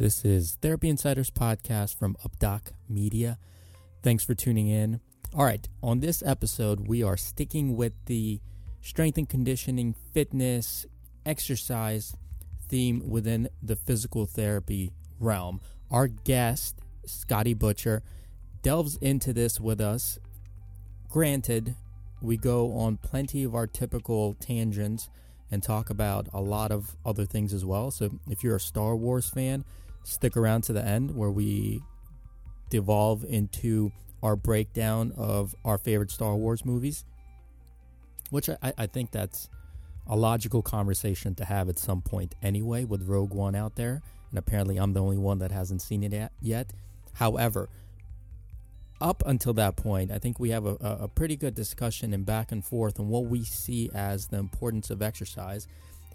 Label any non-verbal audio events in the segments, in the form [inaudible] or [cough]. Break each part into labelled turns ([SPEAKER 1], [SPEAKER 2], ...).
[SPEAKER 1] This is Therapy Insiders podcast from Updoc Media. Thanks for tuning in. All right, on this episode, we are sticking with the strength and conditioning, fitness, exercise theme within the physical therapy realm. Our guest, Scotty Butcher, delves into this with us. Granted, we go on plenty of our typical tangents and talk about a lot of other things as well. So if you're a Star Wars fan, stick around to the end where we devolve into our breakdown of our favorite Star Wars movies, which I, I think that's a logical conversation to have at some point anyway, with Rogue One out there. And apparently, I'm the only one that hasn't seen it yet. However, up until that point, I think we have a, a pretty good discussion and back and forth on what we see as the importance of exercise.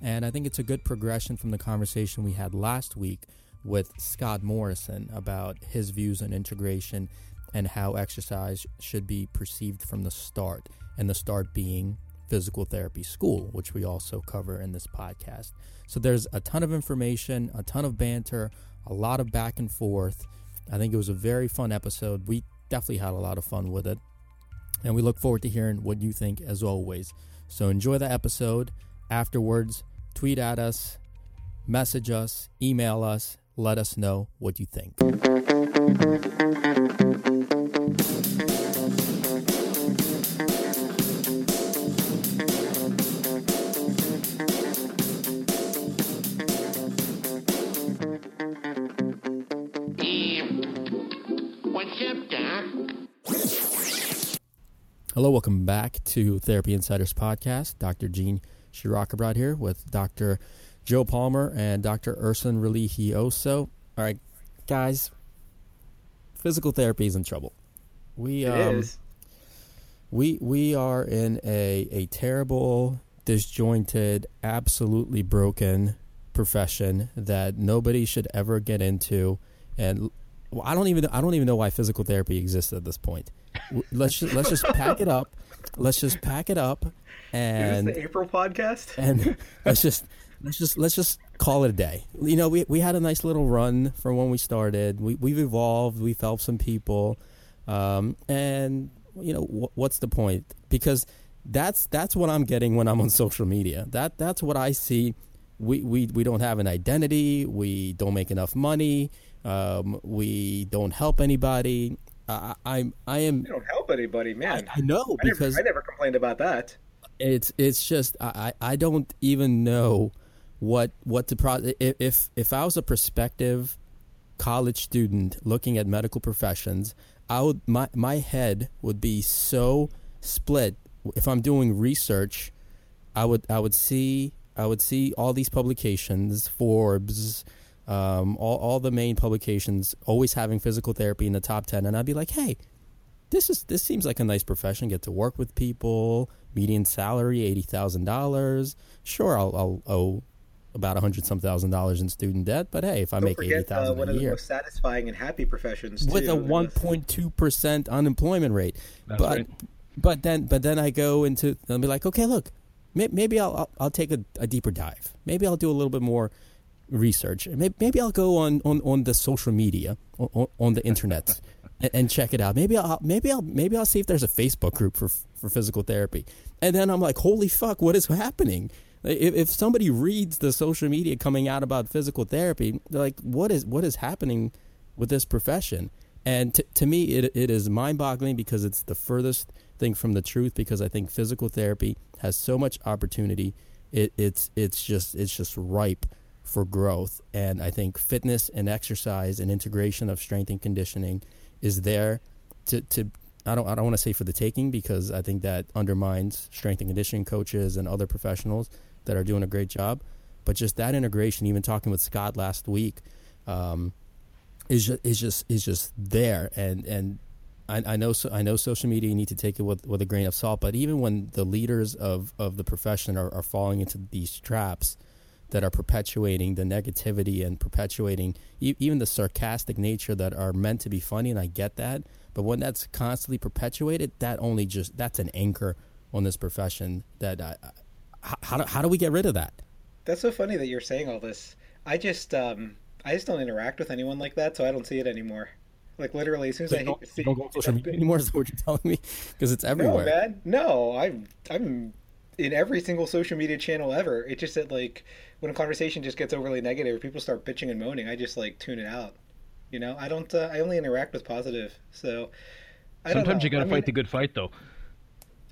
[SPEAKER 1] And I think it's a good progression from the conversation we had last week with Scott Morrison about his views on integration and how exercise should be perceived from the start, and the start being physical therapy school, which we also cover in this podcast. So there's a ton of information, a ton of banter, a lot of back and forth. I think it was a very fun episode. We definitely had a lot of fun with it. And we look forward to hearing what you think as always. So enjoy the episode. Afterwards, tweet at us, message us, email us, let us know what you think. Hello, welcome back to Therapy Insiders Podcast. Dr. Gene Shirokobrod here with Dr. Joe Palmer and Dr. Erson Religioso. All right, guys, physical therapy is in trouble. We um, we we are in a a terrible, disjointed, absolutely broken profession that nobody should ever get into, and well, I don't even I don't even know why physical therapy exists at this point let's just let's just pack it up. Let's just pack it up [laughs] and
[SPEAKER 2] the April podcast.
[SPEAKER 1] And [laughs] let's just let's just let's just call it a day. You know, we we had a nice little run from when we started. We we've evolved. We've helped some people, um, and you know wh- what's the point? Because that's that's what I'm getting when I'm on [laughs] social media. That that's what I see. We we we don't have an identity. We don't make enough money. Um, we don't help anybody. I, I'm I am.
[SPEAKER 2] You don't help anybody, man.
[SPEAKER 1] I, I know
[SPEAKER 2] I
[SPEAKER 1] because
[SPEAKER 2] never, I never complained about that.
[SPEAKER 1] It's it's just I I don't even know what what to pro if if I was a prospective college student looking at medical professions, I would my my head would be so split. If I'm doing research, I would I would see I would see all these publications, Forbes, um, all, all the main publications always having physical therapy in the top 10 and i'd be like hey this is this seems like a nice profession get to work with people median salary $80000 sure i'll, I'll owe about a hundred some thousand dollars in student debt, but hey, if I
[SPEAKER 2] Don't
[SPEAKER 1] make
[SPEAKER 2] forget,
[SPEAKER 1] eighty thousand uh,
[SPEAKER 2] one
[SPEAKER 1] a
[SPEAKER 2] of
[SPEAKER 1] year,
[SPEAKER 2] the most satisfying and happy professions
[SPEAKER 1] with
[SPEAKER 2] too.
[SPEAKER 1] a one point two percent unemployment rate,
[SPEAKER 3] That's
[SPEAKER 1] but
[SPEAKER 3] right.
[SPEAKER 1] but then but then I go into I'll be like, okay, look, may, maybe I'll, I'll I'll take a, a deeper dive. Maybe I'll do a little bit more research. Maybe, maybe I'll go on, on, on the social media, on, on the internet, [laughs] and, and, check it out. Maybe I'll maybe I'll maybe I'll see if there's a Facebook group for for physical therapy. And then I'm like, holy fuck, what is happening? If, if somebody reads the social media coming out about physical therapy, they're like, what is what is happening with this profession? And t- to me, it, it is mind boggling because it's the furthest thing from the truth. Because I think physical therapy has so much opportunity. It, it's it's just it's just ripe for growth. And I think fitness and exercise and integration of strength and conditioning is there to, to I don't I don't want to say for the taking because I think that undermines strength and conditioning coaches and other professionals that are doing a great job. But just that integration, even talking with Scott last week, um, is just is just is just there. And and I, I know so, I know social media you need to take it with, with a grain of salt. But even when the leaders of, of the profession are, are falling into these traps, that are perpetuating the negativity and perpetuating e- even the sarcastic nature that are meant to be funny and I get that but when that's constantly perpetuated that only just that's an anchor on this profession that I, I, how, do, how do we get rid of that
[SPEAKER 2] That's so funny that you're saying all this. I just um I just don't interact with anyone like that, so I don't see it anymore. Like literally, as soon as
[SPEAKER 1] So
[SPEAKER 2] I
[SPEAKER 1] you don't,
[SPEAKER 2] see,
[SPEAKER 1] don't go on social media anymore. Is what you're telling me? Because it's everywhere.
[SPEAKER 2] no,
[SPEAKER 1] everywhere.
[SPEAKER 2] man, no, I'm I'm in every single social media channel ever. It's just that like when a conversation just gets overly negative, or people start bitching and moaning, I just like tune it out. You know, I don't. Uh, I only interact with positive, so. I don't
[SPEAKER 3] Sometimes
[SPEAKER 2] know.
[SPEAKER 3] you got to
[SPEAKER 2] I
[SPEAKER 3] fight the good fight, though.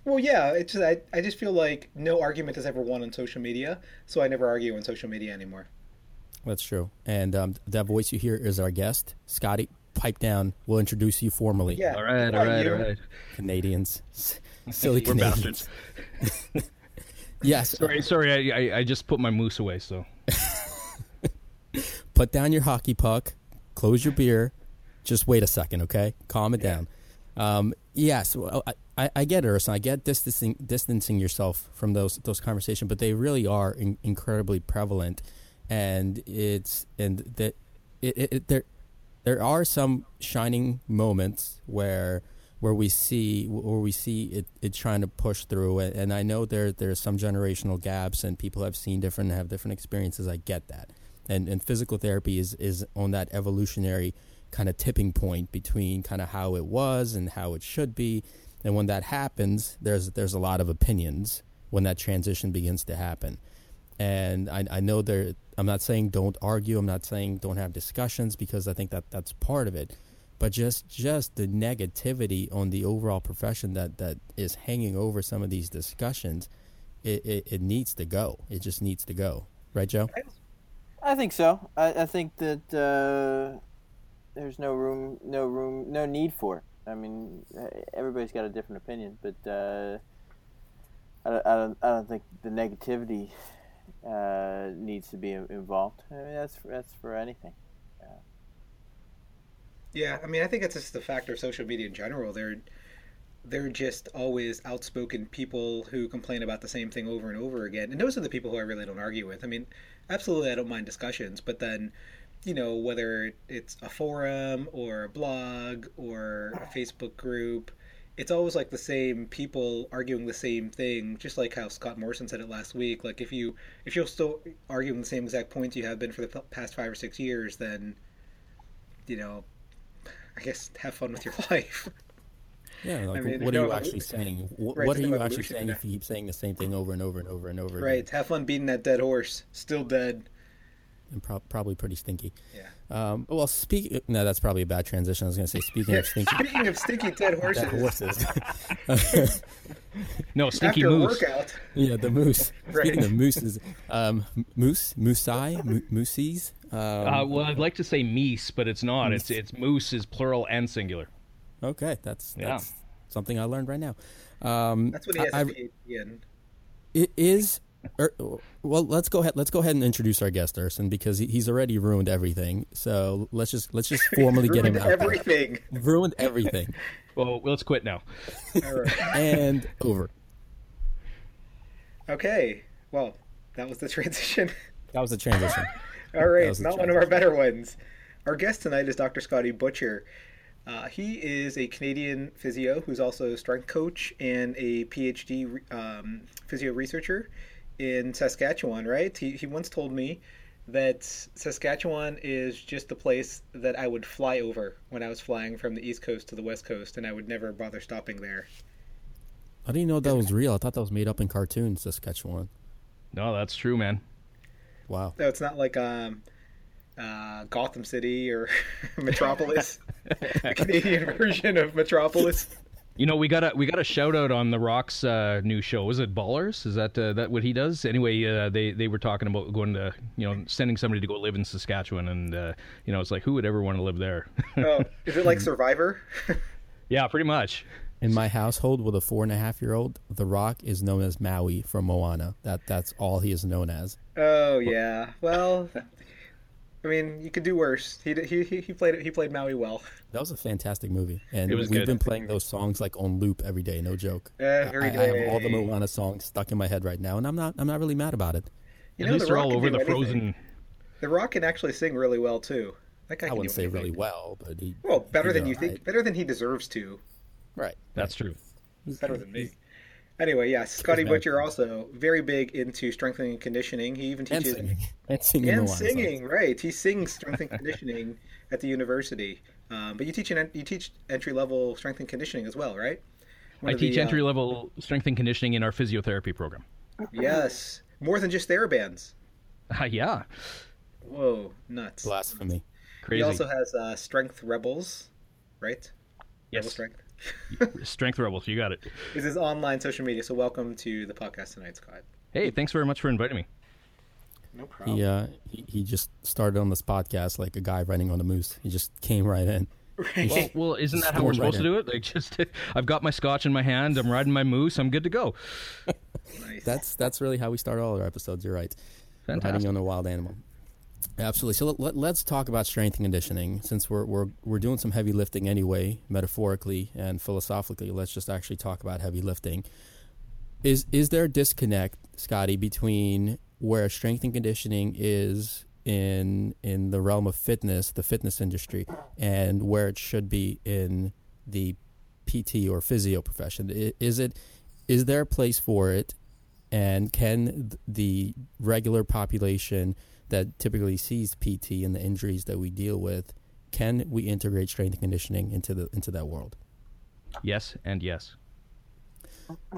[SPEAKER 2] Well, yeah, it's I, I just feel like no argument is ever won on social media, so I never argue on social media anymore.
[SPEAKER 1] That's true. And um, that voice you hear is our guest, Scotty. Pipe down. We'll introduce you formally.
[SPEAKER 2] Yeah.
[SPEAKER 3] All right,
[SPEAKER 2] Why
[SPEAKER 3] all right,
[SPEAKER 2] you?
[SPEAKER 3] all right.
[SPEAKER 1] Canadians, [laughs] silly
[SPEAKER 3] We're
[SPEAKER 1] Canadians.
[SPEAKER 3] bastards. [laughs]
[SPEAKER 1] yes.
[SPEAKER 3] Sorry, sorry. I, I I just put my moose away. So [laughs]
[SPEAKER 1] Put down your hockey puck. Close your beer. Just wait a second, okay? Calm it down. Um, yes, well, I, I, I get it, Erson. I get distancing distancing yourself from those those conversations, but they really are in, incredibly prevalent, and it's and that it, it, it there there are some shining moments where where we see where we see it, it trying to push through and, and I know there there's some generational gaps and people have seen different have different experiences. I get that. And and physical therapy is is on that evolutionary kind of tipping point between kind of how it was and how it should be and when that happens there's there's a lot of opinions when that transition begins to happen. And I, I know there i'm not saying don't argue i'm not saying don't have discussions because i think that that's part of it. But just just the negativity on the overall profession that that is hanging over some of these discussions it, it, it needs to go. It just needs to go. Right joe?
[SPEAKER 4] I think so. I, I think that uh, there's no room, no room, no need for it. I mean, everybody's got a different opinion, but uh, I, don't- I don't, I don't think the negativity uh, needs to be involved. I mean, that's that's for anything.
[SPEAKER 2] Yeah, I mean, I think it's just the factor of social media in general. They're they're just always outspoken people who complain about the same thing over and over again, and those are the people who I really don't argue with. I mean, absolutely, I don't mind discussions, but then, you know, whether it's a forum or a blog or a Facebook group, it's always like the same people arguing the same thing. Just like how Scott Morrison said it last week. Like if you if you're still arguing the same exact points you have been for the past five or six years, then you know I guess have fun with your [laughs] life.
[SPEAKER 1] yeah like
[SPEAKER 2] I mean,
[SPEAKER 1] what are you actually saying what,
[SPEAKER 2] right,
[SPEAKER 1] what are you actually saying if you keep saying the same thing over and over and over and over again?
[SPEAKER 2] right. Have fun beating that dead horse. Still dead.
[SPEAKER 1] And pro- probably pretty stinky
[SPEAKER 2] Yeah.
[SPEAKER 1] um, well speak no that's probably a bad transition i was going to say speaking of stinky
[SPEAKER 2] Speaking of stinky dead horses,
[SPEAKER 1] dead horses [laughs]
[SPEAKER 3] no stinky
[SPEAKER 2] after
[SPEAKER 3] moose.
[SPEAKER 2] workout,
[SPEAKER 1] Yeah, the moose. [laughs]
[SPEAKER 2] Right.
[SPEAKER 1] Speaking of mooses, um, moose, moosei, mo- moosies. Um,
[SPEAKER 3] Uh, well, I'd like to say meese, but it's not. It's it's moose is plural and singular.
[SPEAKER 1] okay, that's
[SPEAKER 3] Yeah.
[SPEAKER 1] that's something I learned right now. Um,
[SPEAKER 2] that's what he has
[SPEAKER 1] I-
[SPEAKER 2] a
[SPEAKER 1] I-
[SPEAKER 2] PhD in.
[SPEAKER 1] it is. Er, well, let's go ahead. Let's go ahead and introduce our guest, Erson, because he, he's already ruined everything. So let's just let's just [laughs] formally get him
[SPEAKER 2] Ruined
[SPEAKER 1] out there.
[SPEAKER 2] everything.
[SPEAKER 1] Ruined everything [laughs]
[SPEAKER 3] Well, let's quit now.
[SPEAKER 2] All right.
[SPEAKER 1] and over.
[SPEAKER 2] Okay. Well, that was the transition.
[SPEAKER 1] That was the transition. [laughs]
[SPEAKER 2] All right,
[SPEAKER 1] was a
[SPEAKER 2] not one of our better ones. Our guest tonight is Dr. Scotty Butcher. Uh, he is a Canadian physio who's also a strength coach and a PhD um, physio researcher in Saskatchewan, right? He, he once told me that Saskatchewan is just the place that I would fly over when I was flying from the East Coast to the West Coast, and I would never bother stopping there.
[SPEAKER 1] I didn't know that was real. I thought that was made up in cartoons. Saskatchewan.
[SPEAKER 3] No, that's true, man.
[SPEAKER 1] Wow.
[SPEAKER 2] So it's not like um, uh, Gotham City or [laughs] Metropolis, [laughs] the Canadian version of Metropolis.
[SPEAKER 3] You know, we got a we got a shout out on the Rock's uh, new show. Is it Ballers? Is that uh, that what he does? Anyway, uh, they they were talking about going to you know sending somebody to go live in Saskatchewan, and uh, you know it's like who would ever want to live there? [laughs]
[SPEAKER 2] Oh, is it like Survivor?
[SPEAKER 3] yeah, pretty much.
[SPEAKER 1] In my household with a four and a half year old, The Rock is known as Maui from Moana. That that's all he is known as.
[SPEAKER 2] oh yeah. Well, I mean, you could do worse. He he he he played he played Maui well.
[SPEAKER 1] That was a fantastic movie, and
[SPEAKER 3] It was
[SPEAKER 1] we've
[SPEAKER 3] good.
[SPEAKER 1] been playing those songs like on loop every day. No joke.
[SPEAKER 2] Every
[SPEAKER 1] I, I have all the
[SPEAKER 2] day.
[SPEAKER 1] Moana songs stuck in my head right now, and I'm not I'm not really mad about it.
[SPEAKER 2] You
[SPEAKER 3] At
[SPEAKER 2] know,
[SPEAKER 3] least
[SPEAKER 2] The
[SPEAKER 3] they're
[SPEAKER 2] Rock
[SPEAKER 3] all over
[SPEAKER 2] do
[SPEAKER 3] the
[SPEAKER 2] anything.
[SPEAKER 3] frozen.
[SPEAKER 2] The Rock can actually sing really well too. That guy
[SPEAKER 1] I
[SPEAKER 2] can
[SPEAKER 1] wouldn't say
[SPEAKER 2] anything.
[SPEAKER 1] really well, but he
[SPEAKER 2] Well, better
[SPEAKER 1] he
[SPEAKER 2] than you
[SPEAKER 1] all
[SPEAKER 2] think.
[SPEAKER 1] right.
[SPEAKER 2] Better than he deserves to.
[SPEAKER 1] Right.
[SPEAKER 3] That's true.
[SPEAKER 2] He's Better than me. Anyway, yeah, Scotty. Butcher also very big into strengthening and conditioning. He even
[SPEAKER 1] And
[SPEAKER 2] teaches
[SPEAKER 1] singing. [laughs] And singing.
[SPEAKER 2] and singing. Right, he sings strength and conditioning [laughs] at the university. Um, but you teach an, you teach entry level strength and conditioning as well, right? One
[SPEAKER 3] I
[SPEAKER 2] of the,
[SPEAKER 3] teach
[SPEAKER 2] uh,
[SPEAKER 3] entry level strength and conditioning in our physiotherapy program.
[SPEAKER 2] Yes, more than just therabands.
[SPEAKER 3] Uh, [laughs] yeah,
[SPEAKER 2] Whoa, nuts!
[SPEAKER 1] Blasphemy.
[SPEAKER 3] crazy.
[SPEAKER 2] He also has uh, Strength Rebels, right? Rebel
[SPEAKER 3] yes,
[SPEAKER 2] Strength [laughs]
[SPEAKER 3] strength rebels. You got it.
[SPEAKER 2] This is online social media. So welcome to the podcast tonight, Scott.
[SPEAKER 3] Hey, thanks very much for inviting me.
[SPEAKER 2] No problem.
[SPEAKER 1] He, uh, he he just started on this podcast like a guy riding on a moose. He just came right in.
[SPEAKER 3] Well, well, isn't that how we're
[SPEAKER 1] Storm right
[SPEAKER 3] supposed to do it? Like, just [laughs] I've got my scotch in my hand. I'm riding my moose. I'm good to go. [laughs]
[SPEAKER 2] nice.
[SPEAKER 1] That's that's really how we start all our episodes. You're right.
[SPEAKER 3] Fantastic.
[SPEAKER 1] Riding on a wild animal. Absolutely. So let, let, us talk about strength and conditioning since we're, we're we're doing some heavy lifting anyway, metaphorically and philosophically. Let's just actually talk about heavy lifting. Is is there a disconnect, Scotty, between where strength and conditioning is in in the realm of fitness, the fitness industry, and where it should be in the PT or physio profession? Is it is there a place for it, and can the regular population that typically sees PT and the injuries that we deal with, can we integrate strength and conditioning into the into that world?
[SPEAKER 3] Yes and yes.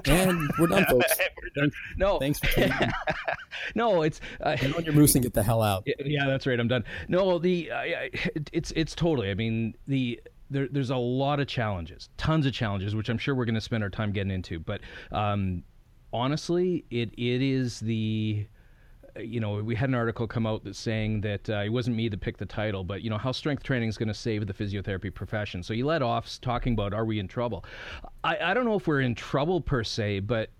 [SPEAKER 1] And we're done, folks. [laughs] Thanks,
[SPEAKER 3] No,
[SPEAKER 1] thanks for [laughs]
[SPEAKER 3] no, it's uh,
[SPEAKER 1] Get on your moose and get the hell out.
[SPEAKER 3] Yeah, yeah, that's right. I'm done. No, the uh, it's it's totally. I mean, the there, there's a lot of challenges, tons of challenges, which I'm sure we're going to spend our time getting into. But um, honestly, it it is the you know, we had an article come out that's saying that uh, it wasn't me that picked the title, but you know how strength training is going to save the physiotherapy profession. So you led off talking about are we in trouble? I, I don't know if we're in trouble per se, but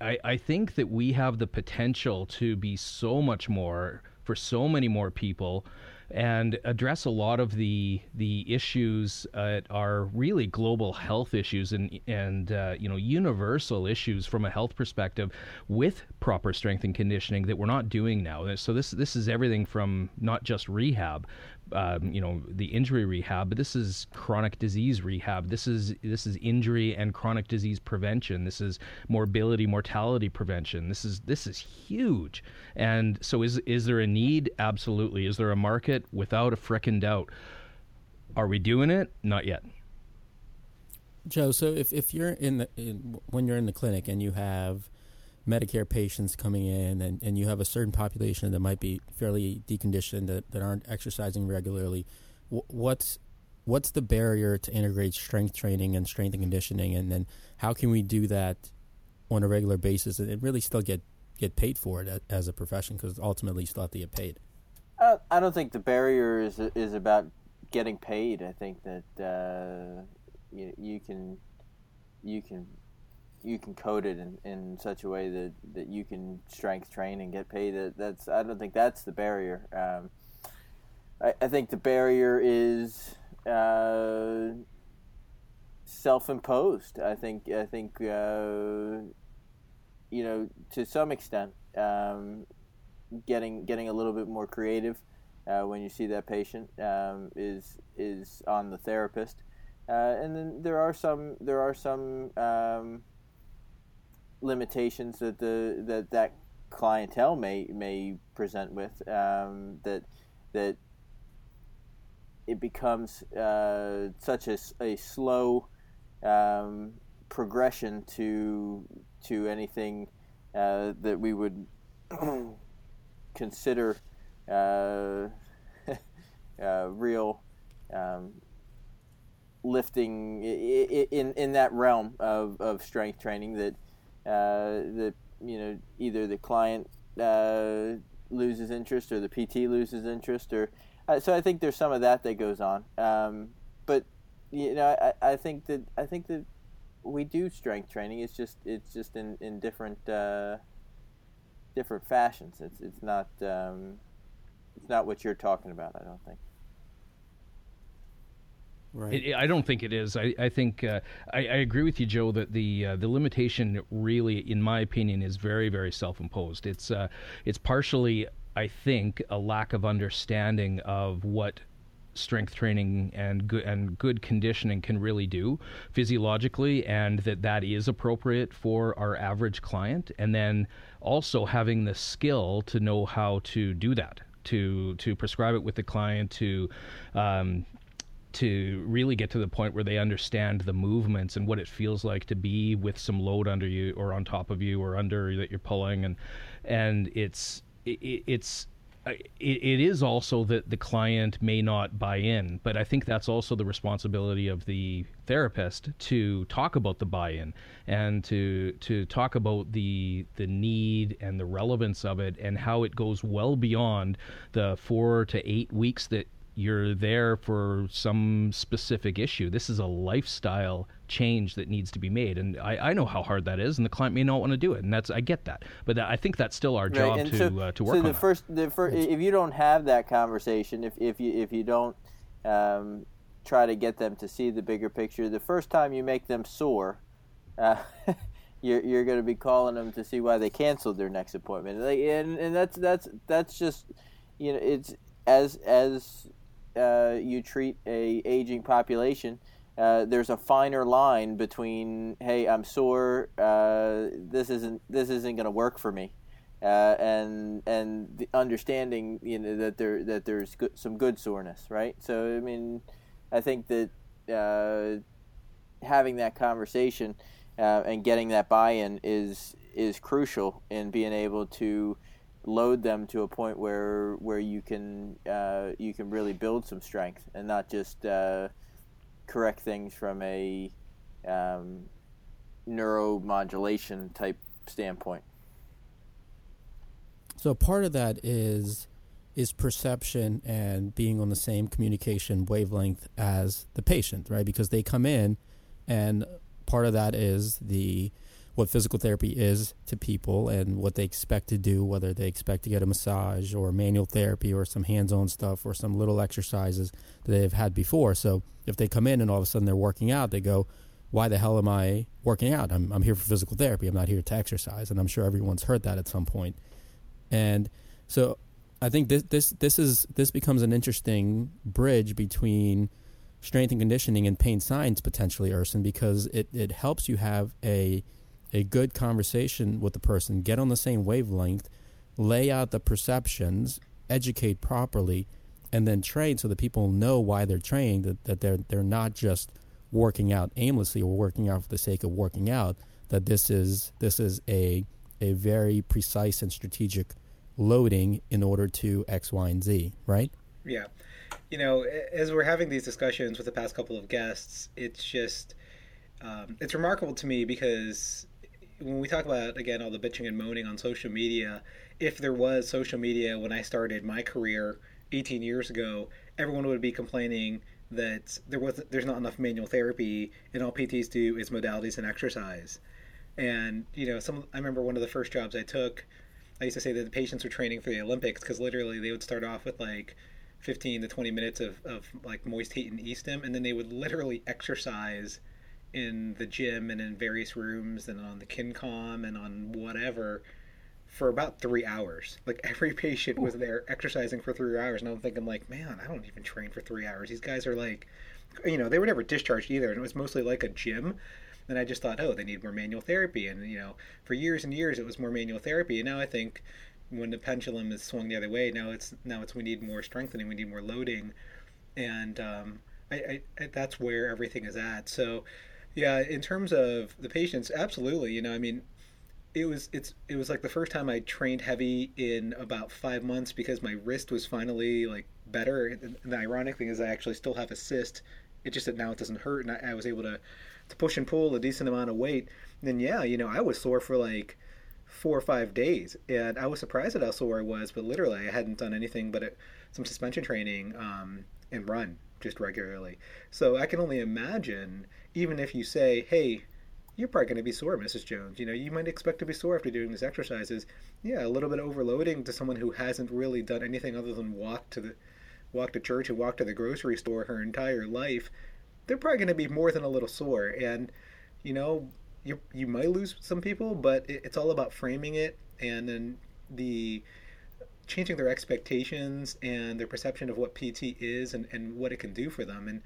[SPEAKER 3] I, I think that we have the potential to be so much more for so many more people and address a lot of the the issues that are really global health issues and and uh, you know universal issues from a health perspective with proper strength and conditioning that we're not doing now. So this this is everything from not just rehab, um, you know, the injury rehab, but this is chronic disease rehab. This is this is injury and chronic disease prevention. This is morbidity, mortality prevention. This is this is huge. And so, is is there a need? Absolutely. Is there a market? Without a frickin' doubt. Are we doing it? Not yet.
[SPEAKER 1] Joe, so if, if you're in the in, when you're in the clinic and you have Medicare patients coming in and, and you have a certain population that might be fairly deconditioned that, that aren't exercising regularly, wh- what's what's the barrier to integrate strength training and strength and conditioning, and then how can we do that on a regular basis and really still get get paid for it as a profession? Because ultimately, you still have to get paid.
[SPEAKER 4] I don't, I don't think the barrier is is about getting paid. I think that uh, you, you can you can you can code it in, in such a way that, that you can strength train and get paid. That that's I don't think that's the barrier. Um, I, I think the barrier is uh, self-imposed. I think I think uh, you know to some extent um, getting getting a little bit more creative uh, when you see that patient um, is is on the therapist. Uh, and then there are some there are some um, limitations that the that that clientele may may present with um, that that it becomes uh, such a slow um, progression to to anything uh, that we would [clears throat] consider uh, [laughs] uh, real um, lifting in in that realm of, of strength training that uh, that you know either the client uh, loses interest or the PT loses interest or uh, so I think there's some of that that goes on. Um, but you know I, I think that I think that we do strength training. It's just it's just in in different uh, different fashions. It's it's not um, it's not what you're talking about I don't think
[SPEAKER 1] Right.
[SPEAKER 3] It, I don't think it is. I, I think uh, I, I agree with you, Joe, that the uh, the limitation really, in my opinion, is very very self imposed. It's uh, it's partially, I think, a lack of understanding of what strength training and good and good conditioning can really do physiologically, and that that is appropriate for our average client, and then also having the skill to know how to do that to to prescribe it with the client to um, to really get to the point where they understand the movements and what it feels like to be with some load under you or on top of you or under that you're pulling. And and it's it, it's uh, it, it is also that the client may not buy in, but I think that's also the responsibility of the therapist to talk about the buy-in and to to talk about the the need and the relevance of it and how it goes well beyond the four to eight weeks that you're there for some specific issue. This is a lifestyle change that needs to be made, and I, I know how hard that is, and the client may not want to do it, and that's I get that, but that, I think that's still our job
[SPEAKER 4] right.
[SPEAKER 3] to
[SPEAKER 4] so,
[SPEAKER 3] uh, to work
[SPEAKER 4] so the first, the first, if you don't have that conversation, if if you if you don't um, try to get them to see the bigger picture, the first time you make them sore. Uh, [laughs] you're, you're going to be calling them to see why they canceled their next appointment, like, and and that's that's that's just you know it's as as uh, you treat a aging population, uh, there's a finer line between hey, I'm sore, uh, this isn't this isn't going to work for me, uh, and and the understanding you know that there that there's good, some good soreness, right? So I mean, I think that uh, having that conversation uh, and getting that buy-in is is crucial in being able to load them to a point where where you can uh, you can really build some strength and not just uh, correct things from a um, neuromodulation type standpoint.
[SPEAKER 1] So part of that is is perception and being on the same communication wavelength as the patient, right? Because they come in and part of that is the what physical therapy is to people and what they expect to do, whether they expect to get a massage or manual therapy or some hands on stuff or some little exercises that they've had before. So if they come in and all of a sudden they're working out, they go, Why the hell am I working out? I'm, I'm here for physical therapy. I'm not here to exercise. And I'm sure everyone's heard that at some point. And so I think this this this is this becomes an interesting bridge between strength and conditioning and pain science potentially, Erson, because it, it helps you have a a good conversation with the person, get on the same wavelength, lay out the perceptions, educate properly, and then train so that people know why they're trained, that, that they're they're not just working out aimlessly or working out for the sake of working out, that this is this is a a very precise and strategic loading in order to X, Y, and Z, right?
[SPEAKER 2] Yeah. You know, as we're having these discussions with the past couple of guests, it's just um, it's remarkable to me because when we talk about again all the bitching and moaning on social media, if there was social media when I started my career 18 years ago, everyone would be complaining that there was there's not enough manual therapy and all PTs do is modalities and exercise. And you know, some I remember one of the first jobs I took, I used to say that the patients were training for the Olympics because literally they would start off with like 15 to 20 minutes of, of like moist heat and e-stim and then they would literally exercise in the gym and in various rooms and on the kincom and on whatever for about three hours. Like every [laughs] patient was there exercising for three hours and i'm thinking like man i don't even train for three hours. These guys are like you know they were never discharged either and it was mostly like a gym. And i just thought oh they need more manual therapy and you know for years and years it was more manual therapy and now i think when the pendulum is swung the other way now it's now it's we need more strengthening we need more loading. And um, I, I, I, that's where everything is at. So yeah, in terms of the patients, absolutely. You know, I mean, it was it's it was like the first time I trained heavy in about five months because my wrist was finally like better. And the ironic thing is, I actually still have a cyst. It just that now it doesn't hurt, and I, I was able to to push and pull a decent amount of weight. And then yeah, you know, I was sore for like four or five days, and I was surprised at how sore I was. But literally, I hadn't done anything but some suspension training um, and run just regularly. So I can only imagine even if you say, hey, you're probably going to be sore, Mrs. Jones. You know, you might expect to be sore after doing these exercises. Yeah, a little bit overloading to someone who hasn't really done anything other than walk to the walk to church and walk to the grocery store her entire life. They're probably going to be more than a little sore, and you know, you you might lose some people, but it, it's all about framing it and then the changing their expectations and their perception of what PT is and, and what it can do for them. And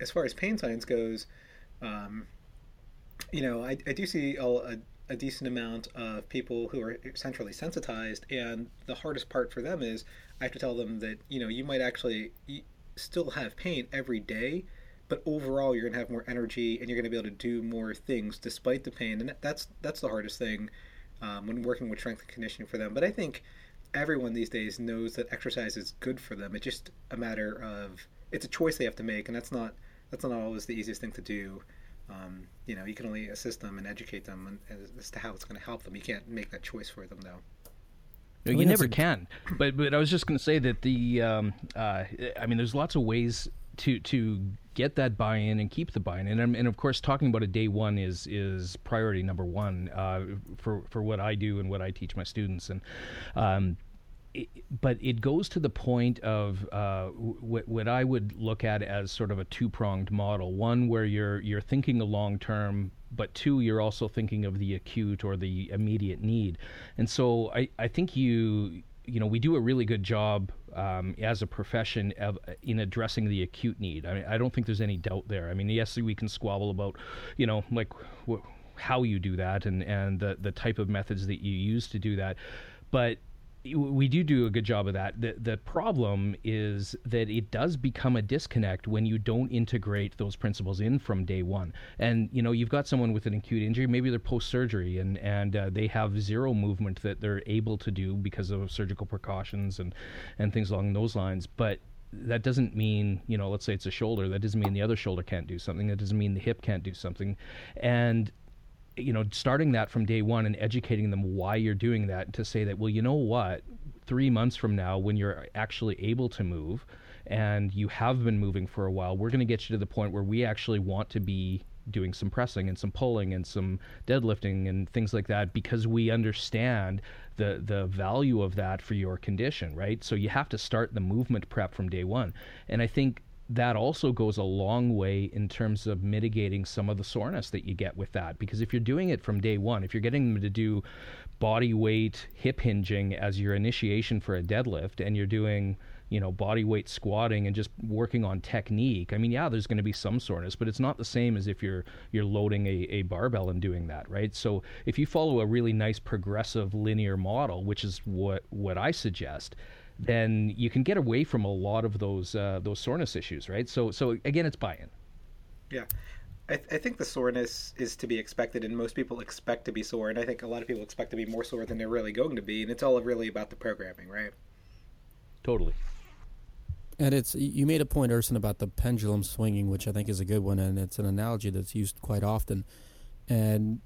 [SPEAKER 2] as far as pain science goes, um, you know, I, I do see a, a, a, decent amount of people who are centrally sensitized, and the hardest part for them is I have to tell them that, you know, you might actually still have pain every day, but overall you're going to have more energy and you're going to be able to do more things despite the pain. And that's, that's the hardest thing um, when working with strength and conditioning for them. But I think everyone these days knows that exercise is good for them. It's just a matter of it's a choice they have to make, and that's not that's not always the easiest thing to do. Um, you know, you can only assist them and educate them as to how it's going to help them. You can't make that choice for them, though.
[SPEAKER 3] No, you never can. But but I was just going to say that the um, uh, I mean, there's lots of ways to to get that buy-in and keep the buy-in, and and of course, talking about a day one is is priority number one uh, for for what I do and what I teach my students, and. Um, but it goes to the point of uh, w- what I would look at as sort of a two-pronged model. One where you're you're thinking a long term, but two, you're also thinking of the acute or the immediate need. And so I, I think you you know we do a really good job um, as a profession of, in addressing the acute need. I mean, I don't think there's any doubt there. I mean, yes, we can squabble about, you know, like wh- how you do that and and the the type of methods that you use to do that, but we do do a good job of that. The the problem is that it does become a disconnect when you don't integrate those principles in from day one. And you know, you've got someone with an acute injury, maybe they're post surgery, and and uh, they have zero movement that they're able to do because of surgical precautions and and things along those lines. But that doesn't mean you know, let's say it's a shoulder. That doesn't mean the other shoulder can't do something. That doesn't mean the hip can't do something. And you know, starting that from day one and educating them why you're doing that to say that, well, you know what, three months from now, when you're actually able to move and you have been moving for a while, we're going to get you to the point where we actually want to be doing some pressing and some pulling and some deadlifting and things like that because we understand the the value of that for your condition right? So you have to start the movement prep from day 1 and i think that also goes a long way in terms of mitigating some of the soreness that you get with that. Because if you're doing it from day one, if you're getting them to do body weight hip hinging as your initiation for a deadlift, and you're doing you know body weight squatting and just working on technique i mean yeah there's going to be some soreness but it's not the same as if you're you're loading a, a barbell and doing that right so if you follow a really nice progressive linear model which is what what i suggest then you can get away from a lot of those uh, those soreness issues, right? So so again, it's buy-in.
[SPEAKER 2] Yeah. I, th- I, think the soreness is to be expected, and most people expect to be sore, and I think a lot of people expect to be more sore than they're really going to be, and it's all really about the programming, right?
[SPEAKER 3] Totally.
[SPEAKER 1] And it's you made a point, Erson, about the pendulum swinging, which I think is a good one, and it's an analogy that's used quite often. And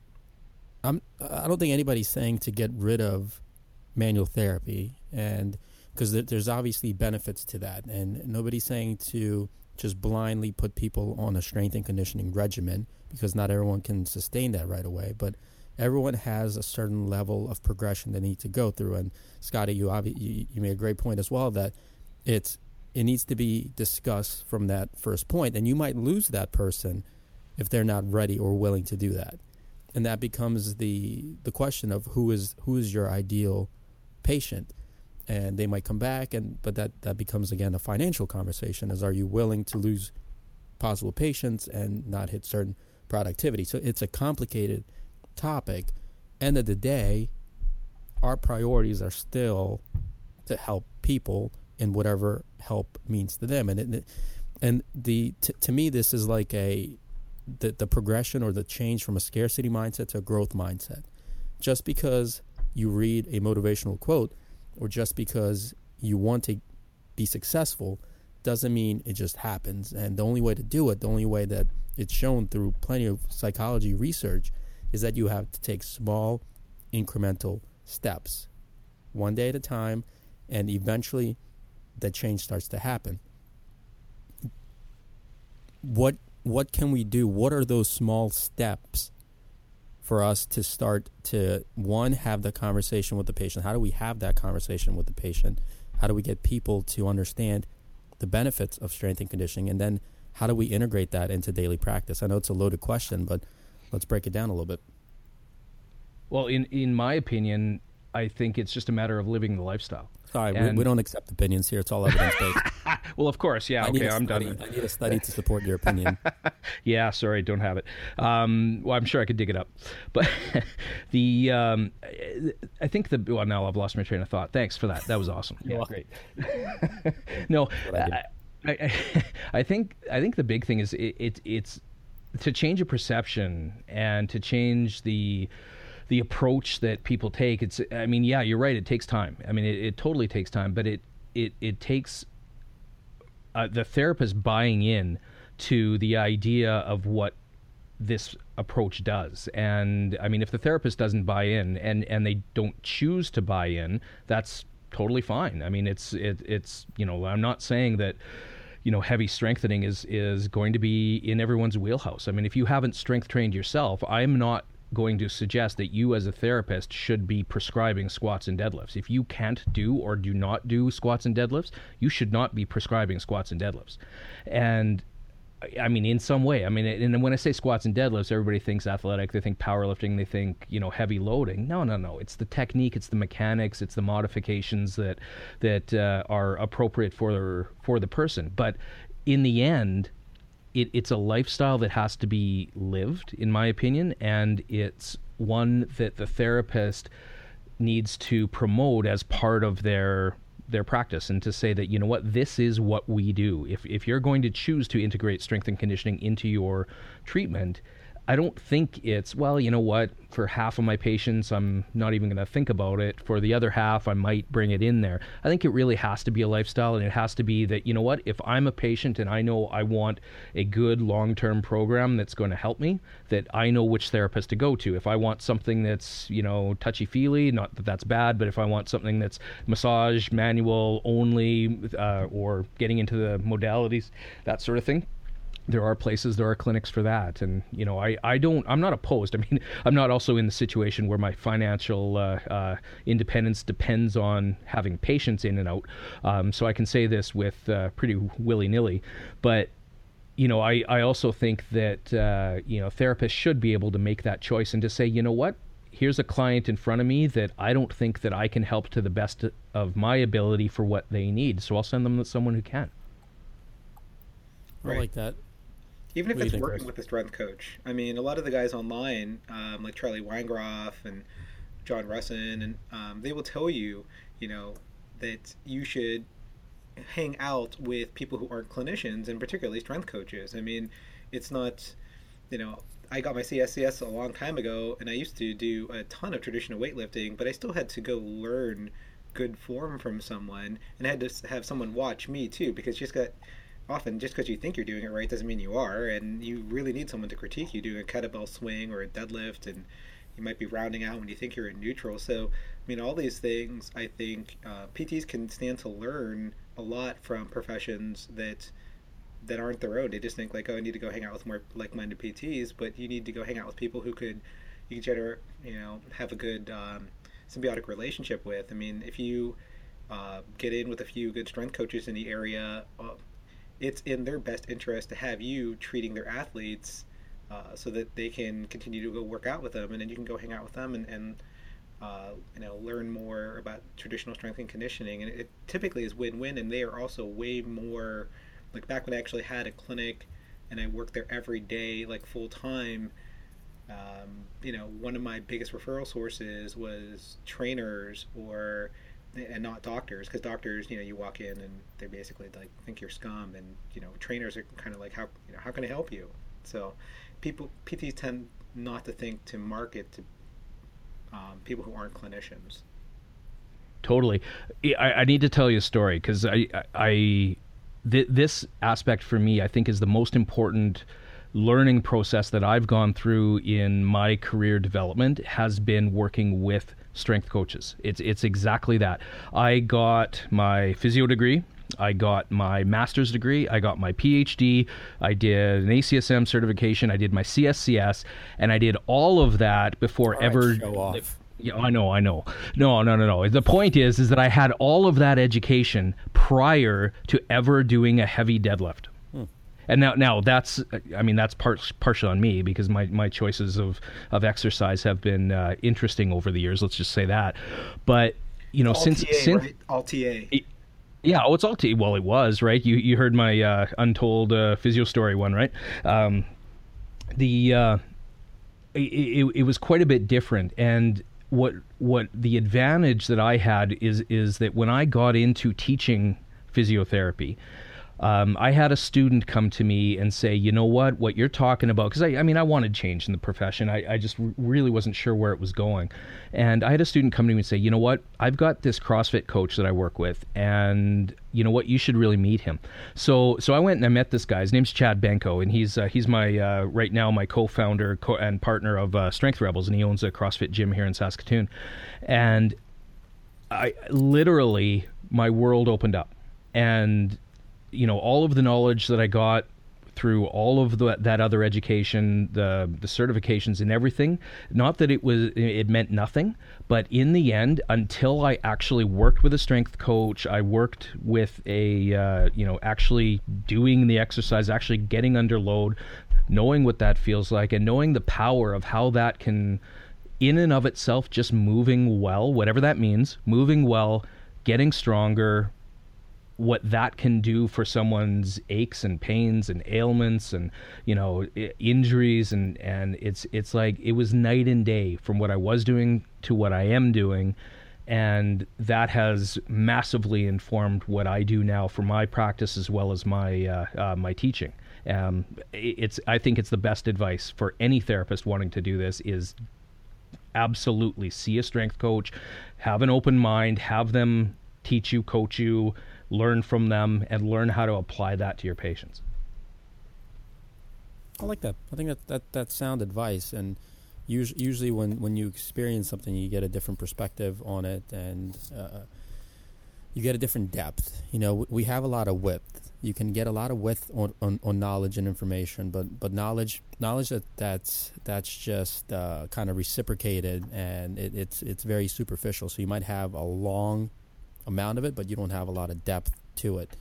[SPEAKER 1] I'm I don't think anybody's saying to get rid of manual therapy, and because there's obviously benefits to that, and nobody's saying to just blindly put people on a strength and conditioning regimen because not everyone can sustain that right away. But everyone has a certain level of progression they need to go through. And Scotty, you you, you made a great point as well that it's it needs to be discussed from that first point, and you might lose that person if they're not ready or willing to do that. And that becomes the the question of who is who is your ideal patient and they might come back and but that that becomes again a financial conversation is are you willing to lose possible patients and not hit certain productivity? So it's a complicated topic. End of the day our priorities are still to help people in whatever help means to them. And it, and the t- to me this is like a the, the progression or the change from a scarcity mindset to a growth mindset. Just because you read a motivational quote or just because you want to be successful doesn't mean it just happens. And the only way to do it, the only way that it's shown through plenty of psychology research, is that you have to take small, incremental steps, one day at a time, and eventually that change starts to happen. What what can we do? What are those small steps for us to start to one have the conversation with the patient. How do we have that conversation with the patient? How do we get people to understand the benefits of strength and conditioning? And then how do we integrate that into daily practice? I know it's a loaded question but let's break it down a little bit.
[SPEAKER 3] Well in in my opinion I think it's just a matter of living the lifestyle.
[SPEAKER 1] Sorry, we,
[SPEAKER 3] And-
[SPEAKER 1] we don't accept opinions here. It's all evidence based. [laughs]
[SPEAKER 3] Well, of course, yeah.
[SPEAKER 1] I need
[SPEAKER 3] Okay,
[SPEAKER 1] a
[SPEAKER 3] I'm
[SPEAKER 1] study.
[SPEAKER 3] done.
[SPEAKER 1] I need a study to support your opinion. [laughs]
[SPEAKER 3] Yeah, sorry, don't have it. Um, well, I'm sure I could dig it up, but [laughs] the um, I think the well now I've lost my train of thought. Thanks for that. That was awesome. Yeah, great. no,
[SPEAKER 1] I.
[SPEAKER 3] I, I, I think I think the big thing is it, it it's to change a perception and to change the the approach that people take. It's I mean yeah, you're right. It takes time. I mean it, it totally takes time, but it it it takes uh, the therapist buying in to the idea of what this approach does. And I mean, if the therapist doesn't buy in and, and they don't choose to buy in, that's totally fine. I mean, it's it, it's you know, I'm not saying that you know heavy strengthening is is going to be in everyone's wheelhouse. I mean, if you haven't strength trained yourself, I'm not going to suggest that you as a therapist should be prescribing squats and deadlifts. If you can't do or do not do squats and deadlifts, you should not be prescribing squats and deadlifts. And I mean, in some way. I mean, and when I say squats and deadlifts, everybody thinks athletic. They think powerlifting. They think you know heavy loading. No, no, no. It's the technique. It's the mechanics. It's the modifications that that uh, are appropriate for the for the person. But in the end, it, it's a lifestyle that has to be lived, in my opinion, and it's one that the therapist needs to promote as part of their their practice and to say that you know what this is what we do. If if you're going to choose to integrate strength and conditioning into your treatment I don't think it's well, you know what, for half of my patients I'm not even going to think about it. For the other half I might bring it in there. I think it really has to be a lifestyle and it has to be that, you know what, if I'm a patient and I know I want a good long-term program that's going to help me, that I know which therapist to go to. If I want something that's, you know, touchy-feely, not that that's bad, but if I want something that's massage manual only uh, or getting into the modalities, that sort of thing, there are places there are clinics for that and you know i i don't i'm not opposed [laughs] i mean i'm not also in the situation where my financial uh, uh, independence depends on having patients in and out um, so i can say this with uh, pretty willy-nilly but you know i i also think that uh, you know therapists should be able to make that choice and to say you know what here's a client in front of me that I don't think that I can help to the best of my ability for what they need. So I'll send them to someone who can.
[SPEAKER 1] I like that.
[SPEAKER 2] Even if
[SPEAKER 1] What
[SPEAKER 2] it's working with a strength coach. I mean, a lot of the guys online, um, like Charlie Weingroff and John Rusin, and um, they will tell you, you know, that you should hang out with people who aren't clinicians and particularly strength coaches. I mean, it's not, you know, I got my CSCS a long time ago, and I used to do a ton of traditional weightlifting, but I still had to go learn good form from someone, and I had to have someone watch me too, because just got often just because you think you're doing it right doesn't mean you are, and you really need someone to critique you doing a kettlebell swing or a deadlift, and you might be rounding out when you think you're in neutral. So, I mean, all these things, I think uh, PTs can stand to learn a lot from professions that that aren't their own. They just think like, oh, I need to go hang out with more like-minded PTs, but you need to go hang out with people who could you can generate, you know, have a good um, symbiotic relationship with. I mean, if you uh, get in with a few good strength coaches in the area, uh, it's in their best interest to have you treating their athletes uh, so that they can continue to go work out with them, and then you can go hang out with them and, and uh, you know learn more about traditional strength and conditioning. And it typically is win-win, and they are also way more like back when I actually had a clinic and I worked there every day, like full time. Um, you know, one of my biggest referral sources was trainers or and not doctors because doctors you know you walk in and they basically like think you're scum and you know trainers are kind of like how you know how can i help you so people pts tend not to think to market to um, people who aren't clinicians
[SPEAKER 3] Totally. I, I need to tell you a story because I, I, I th- this aspect for me, I think, is the most important learning process that I've gone through in my career development has been working with strength coaches. It's it's exactly that. I got my physio degree. I got my master's degree. I got my PhD. I did an ACSM certification. I did my CSCS, and I did all of that before
[SPEAKER 1] right,
[SPEAKER 3] ever
[SPEAKER 1] show off.
[SPEAKER 3] yeah, I know, I know. No, no, no, no. The point is, is that I had all of that education prior to ever doing a heavy deadlift. And now now that's I mean that's part partial on me because my my choices of of exercise have been uh, interesting over the years. Let's just say that, but you know
[SPEAKER 2] All
[SPEAKER 3] since
[SPEAKER 2] TA,
[SPEAKER 3] since
[SPEAKER 2] right? all TA.
[SPEAKER 3] yeah, oh, it's all T. Well, it was right. You you heard my uh, untold uh, physio story one, right? Um, the uh, it, it, it was quite a bit different, and what what the advantage that I had is is that when I got into teaching physiotherapy. Um, I had a student come to me and say, you know what, what you're talking about, because I, I mean, I wanted change in the profession. I, I just r- really wasn't sure where it was going. And I had a student come to me and say, you know what, I've got this CrossFit coach that I work with, and you know what, you should really meet him. So, so I went and I met this guy. His name's Chad Benko, and he's uh, he's my uh, right now my co-founder co- and partner of uh, Strength Rebels, and he owns a CrossFit gym here in Saskatoon. And I literally my world opened up, and you know all of the knowledge that I got through all of the, that other education, the the certifications and everything. Not that it was it meant nothing, but in the end, until I actually worked with a strength coach, I worked with a uh, you know actually doing the exercise, actually getting under load, knowing what that feels like, and knowing the power of how that can, in and of itself, just moving well, whatever that means, moving well, getting stronger, what that can do for someone's aches and pains and ailments and you know injuries and and it's it's like it was night and day from what I was doing to what I am doing. And that has massively informed what I do now for my practice as well as my uh, uh, my teaching. Um, it's I think it's the best advice for any therapist wanting to do this is absolutely see a strength coach have an open mind have them teach you coach you learn from them and learn how to apply that to your patients
[SPEAKER 1] I like that. I think that that that's sound advice, and usually, usually when when you experience something, you get a different perspective on it, and uh, you get a different depth. You know, we have a lot of width. You can get a lot of width on, on, on knowledge and information, but but knowledge knowledge that that's that's just uh, kind of reciprocated, and it, it's it's very superficial. So you might have a long amount of it, but you don't have a lot of depth to it.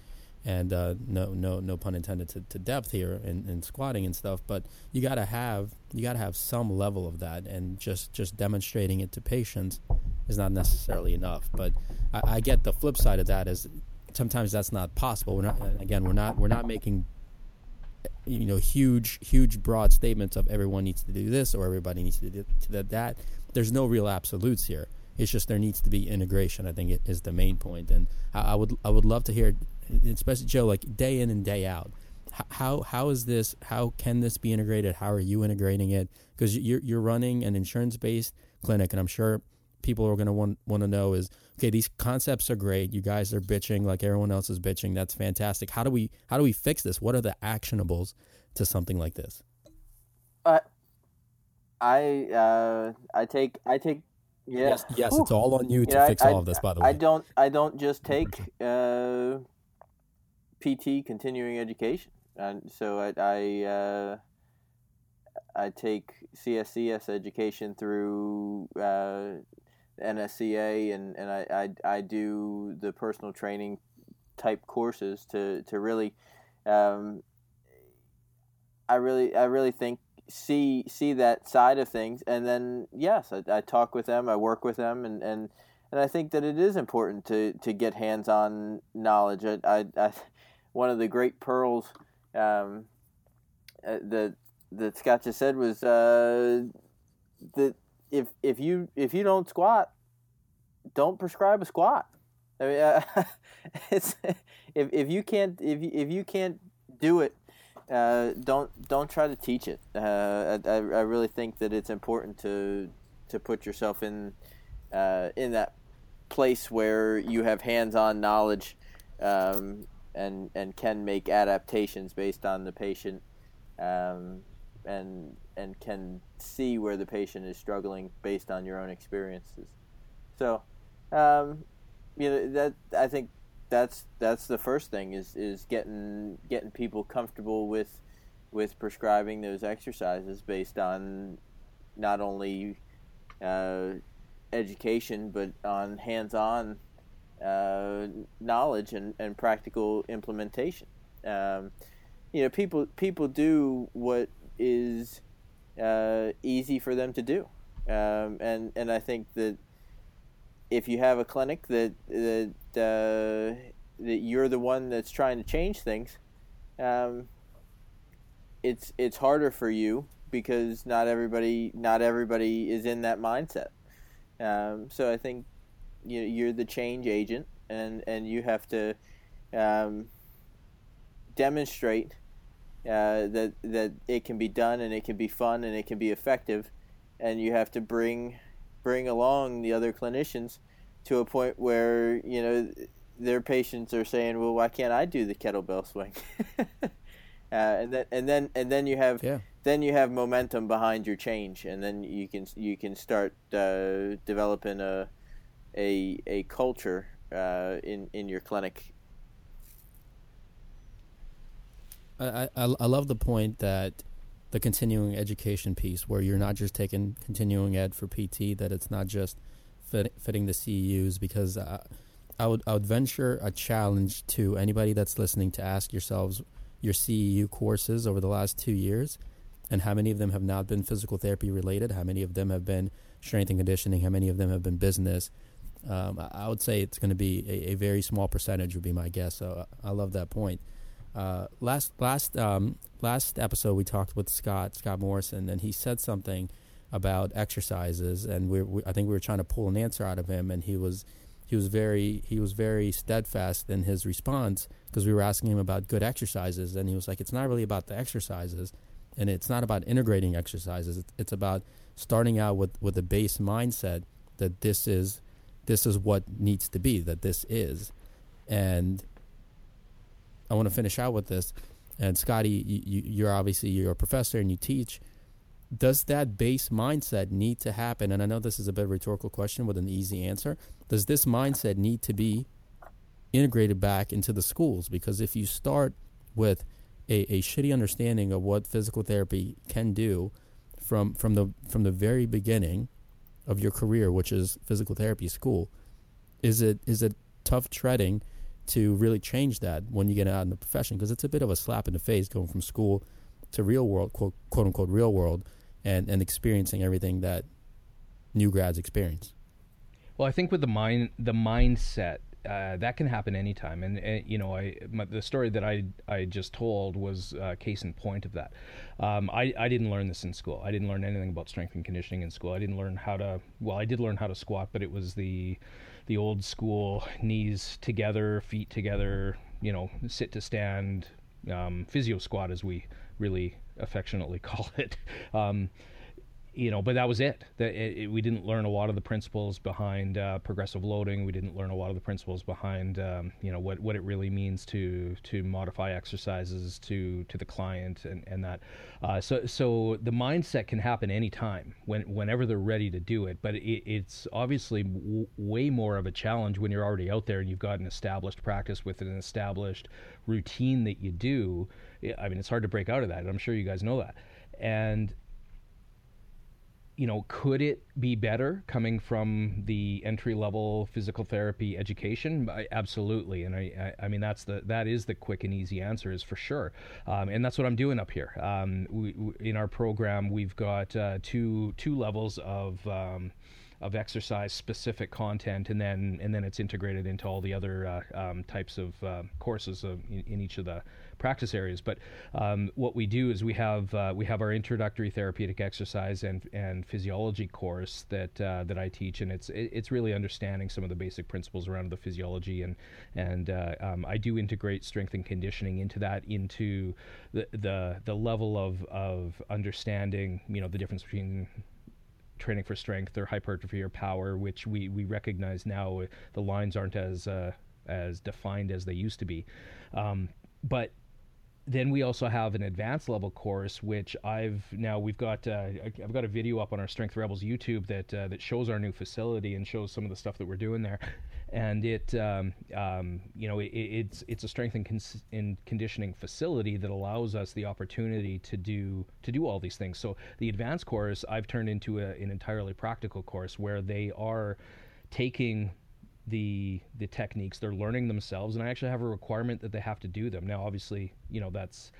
[SPEAKER 1] And uh, no no no pun intended to, to depth here in, in squatting and stuff but you gotta have you gotta have some level of that and just just demonstrating it to patients is not necessarily enough. But I, I get the flip side of that is sometimes that's not possible. We're not again we're not we're not making you know huge huge broad statements of everyone needs to do this or everybody needs to do that. There's no real absolutes here it's just there needs to be integration i think it is the main point. And i, I would i would love to hear especially joe like day in and day out how how is this how can this be integrated? How are you integrating it? Because you're, you're running an insurance based clinic and i'm sure people are going to want want to know is okay these concepts are great. You guys are bitching like everyone else is bitching. That's fantastic. How do we how do we fix this? What are the actionables to something like this?
[SPEAKER 4] Uh, I uh, I take I take yeah.
[SPEAKER 1] yes yes
[SPEAKER 4] Whew.
[SPEAKER 1] it's all on you to
[SPEAKER 4] Yeah,
[SPEAKER 1] fix
[SPEAKER 4] I-
[SPEAKER 1] all of this by the way, I
[SPEAKER 4] don't I don't just [clears throat] take uh, PT continuing education, and so I I, uh, I take CSCS education through uh, NSCA, and and I, I I do the personal training type courses to to really. Um, I really, I really think see see that side of things, and then yes, I, I talk with them, I work with them, and, and and I think that it is important to, to get hands on knowledge. I, I, I, [laughs] one of the great pearls um, uh, that that Scott just said was uh, that if if you if you don't squat, don't prescribe a squat. I mean, uh, [laughs] it's if if you can't if if you can't do it, uh, don't don't try to teach it. Uh, I, I really think that it's important to to put yourself in uh, in that place where you have hands-on knowledge um, and and can make adaptations based on the patient um, and and can see where the patient is struggling based on your own experiences. So, um, you know that I think that's that's the first thing is is getting getting people comfortable with with prescribing those exercises based on not only uh, education but on hands-on uh, knowledge and, and practical implementation. Um, you know people people do what is uh, easy for them to do, um, and and I think that if you have a clinic that that uh, that you're the one that's trying to change things, um, it's it's harder for you because not everybody not everybody is in that mindset. Um, so I think you know, you're the change agent, and and you have to um, demonstrate uh, that that it can be done and it can be fun and it can be effective, and you have to bring bring along the other clinicians to a point where you know their patients are saying, "Well, why can't I do the kettlebell swing?" [laughs] uh, and then and then and then you have
[SPEAKER 1] Yeah.
[SPEAKER 4] then you have momentum behind your change, and then you can you can start uh, developing a a a culture uh, in in your clinic.
[SPEAKER 1] I, I I love the point that the continuing education piece, where you're not just taking continuing ed for PT, that it's not just fit, fitting the CEUs. Because I, I would I would venture a challenge to anybody that's listening to ask yourselves your CEU courses over the last two years, and how many of them have not been physical therapy related, how many of them have been strength and conditioning, how many of them have been business. Um, I would say it's going to be a, a very small percentage, would be my guess. So I I love that point. Uh, last last um, last episode we talked with Scott Scott Morrison, and he said something about exercises, and we, we I think we were trying to pull an answer out of him, and he was he was very he was very steadfast in his response because we were asking him about good exercises, and he was like, it's not really about the exercises, and it's not about integrating exercises. It's, it's about starting out with with a base mindset that this is this is what needs to be, that this is, and I want to finish out with this. And Scotty, you, you're obviously you're a professor and you teach. Does that base mindset need to happen? And I know this is a bit of a rhetorical question with an easy answer. Does this mindset need to be integrated back into the schools? Because if you start with a, a shitty understanding of what physical therapy can do from from the from the very beginning of your career, which is physical therapy school, is it is it tough treading to really change that when you get out in the profession because it's a bit of a slap in the face going from school to real world quote, quote unquote real world and and experiencing everything that new grads experience
[SPEAKER 3] Well, I think with the mind, the mindset, uh, that can happen anytime. And, uh you know, I my, the story that I I just told was uh, case in point of that. Um, I I didn't learn this in school. I didn't learn anything about strength and conditioning in school. I didn't learn how to. Well, I did learn how to squat, but it was the the old school knees together, feet together. You know, sit to stand, um, physio squat as we really affectionately [laughs] call it. Um, you know, but that was it. That it, it, we didn't learn a lot of the principles behind uh, progressive loading. We didn't learn a lot of the principles behind, um, you know, what, what it really means to to modify exercises to to the client and and that. Uh, so so the mindset can happen anytime when whenever they're ready to do it. But it, it's obviously w- way more of a challenge when you're already out there and you've got an established practice with an established routine that you do. I mean, it's hard to break out of that. I'm sure you guys know that. And you know, could it be better coming from the entry level physical therapy education? I, absolutely, and I, I, I, mean that's the that is the quick and easy answer is for sure, um, and that's what I'm doing up here. Um, we, we, in our program, we've got uh, two two levels of. Um, of exercise specific content and then and then it's integrated into all the other uh, um, types of uh, courses of, in, in, each of the practice areas but um, what we do is we have uh, we have our introductory therapeutic exercise and and physiology course that uh, that I teach and it's it's really understanding some of the basic principles around the physiology and and uh, um, I do integrate strength and conditioning into that into the the, the level of of understanding you know the difference between training for strength or hypertrophy or power, which we, we recognize now uh, the lines aren't as uh, as defined as they used to be. Um, but then we also have an advanced level course, which I've now we've got uh, I've got a video up on our Strength Rebels YouTube that uh, that shows our new facility and shows some of the stuff that we're doing there, and it um, um, you know it, it's it's a strength and, and, conditioning facility that allows us the opportunity to do to do all these things. So the advanced course I've turned into a, an entirely practical course where they are taking the the techniques. They're learning themselves and i actually have a requirement that they have to do them. Now obviously you know that's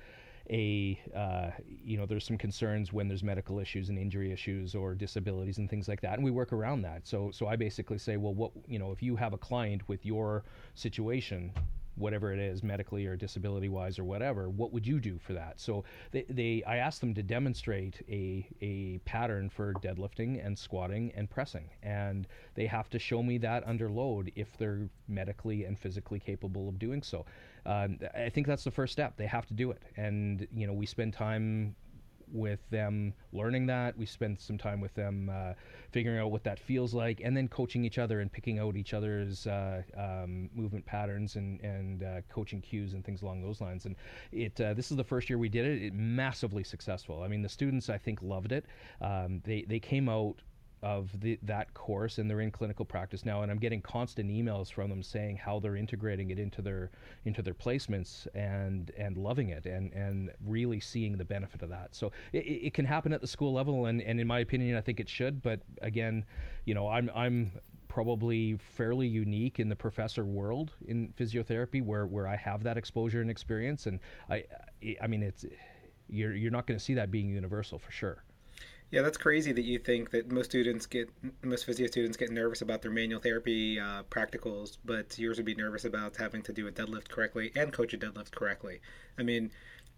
[SPEAKER 3] a uh, you know there's some concerns when there's medical issues and injury issues or disabilities and things like that and we work around that. So so i basically say well what you know if you have a client with your situation whatever it is medically or disability wise or whatever what would you do for that? So they, they i asked them to demonstrate a, a pattern for deadlifting and squatting and pressing. And they have to show me that under load if they're medically and physically capable of doing so. Um, i think that's the first step. They have to do it. And you know we spend time with them learning that. We spend some time with them uh, figuring out what that feels like, and then coaching each other and picking out each other's uh, um, movement patterns and and uh, coaching cues and things along those lines. And it uh, this is the first year we did it. It massively successful. I mean, the students I think loved it. Um, they they came out of the, that course and they're in clinical practice now and I'm getting constant emails from them saying how they're integrating it into their into their placements and and loving it and and really seeing the benefit of that. So it, it can happen at the school level and, and in my opinion I think it should but again you know I'm I'm probably fairly unique in the professor world in physiotherapy where where I have that exposure and experience and I I mean it's you're you're not going to see that being universal for sure
[SPEAKER 2] yeah, that's crazy that you think that most students get most physio students get nervous about their manual therapy uh, practicals, but yours would be nervous about having to do a deadlift correctly and coach a deadlift correctly. I mean,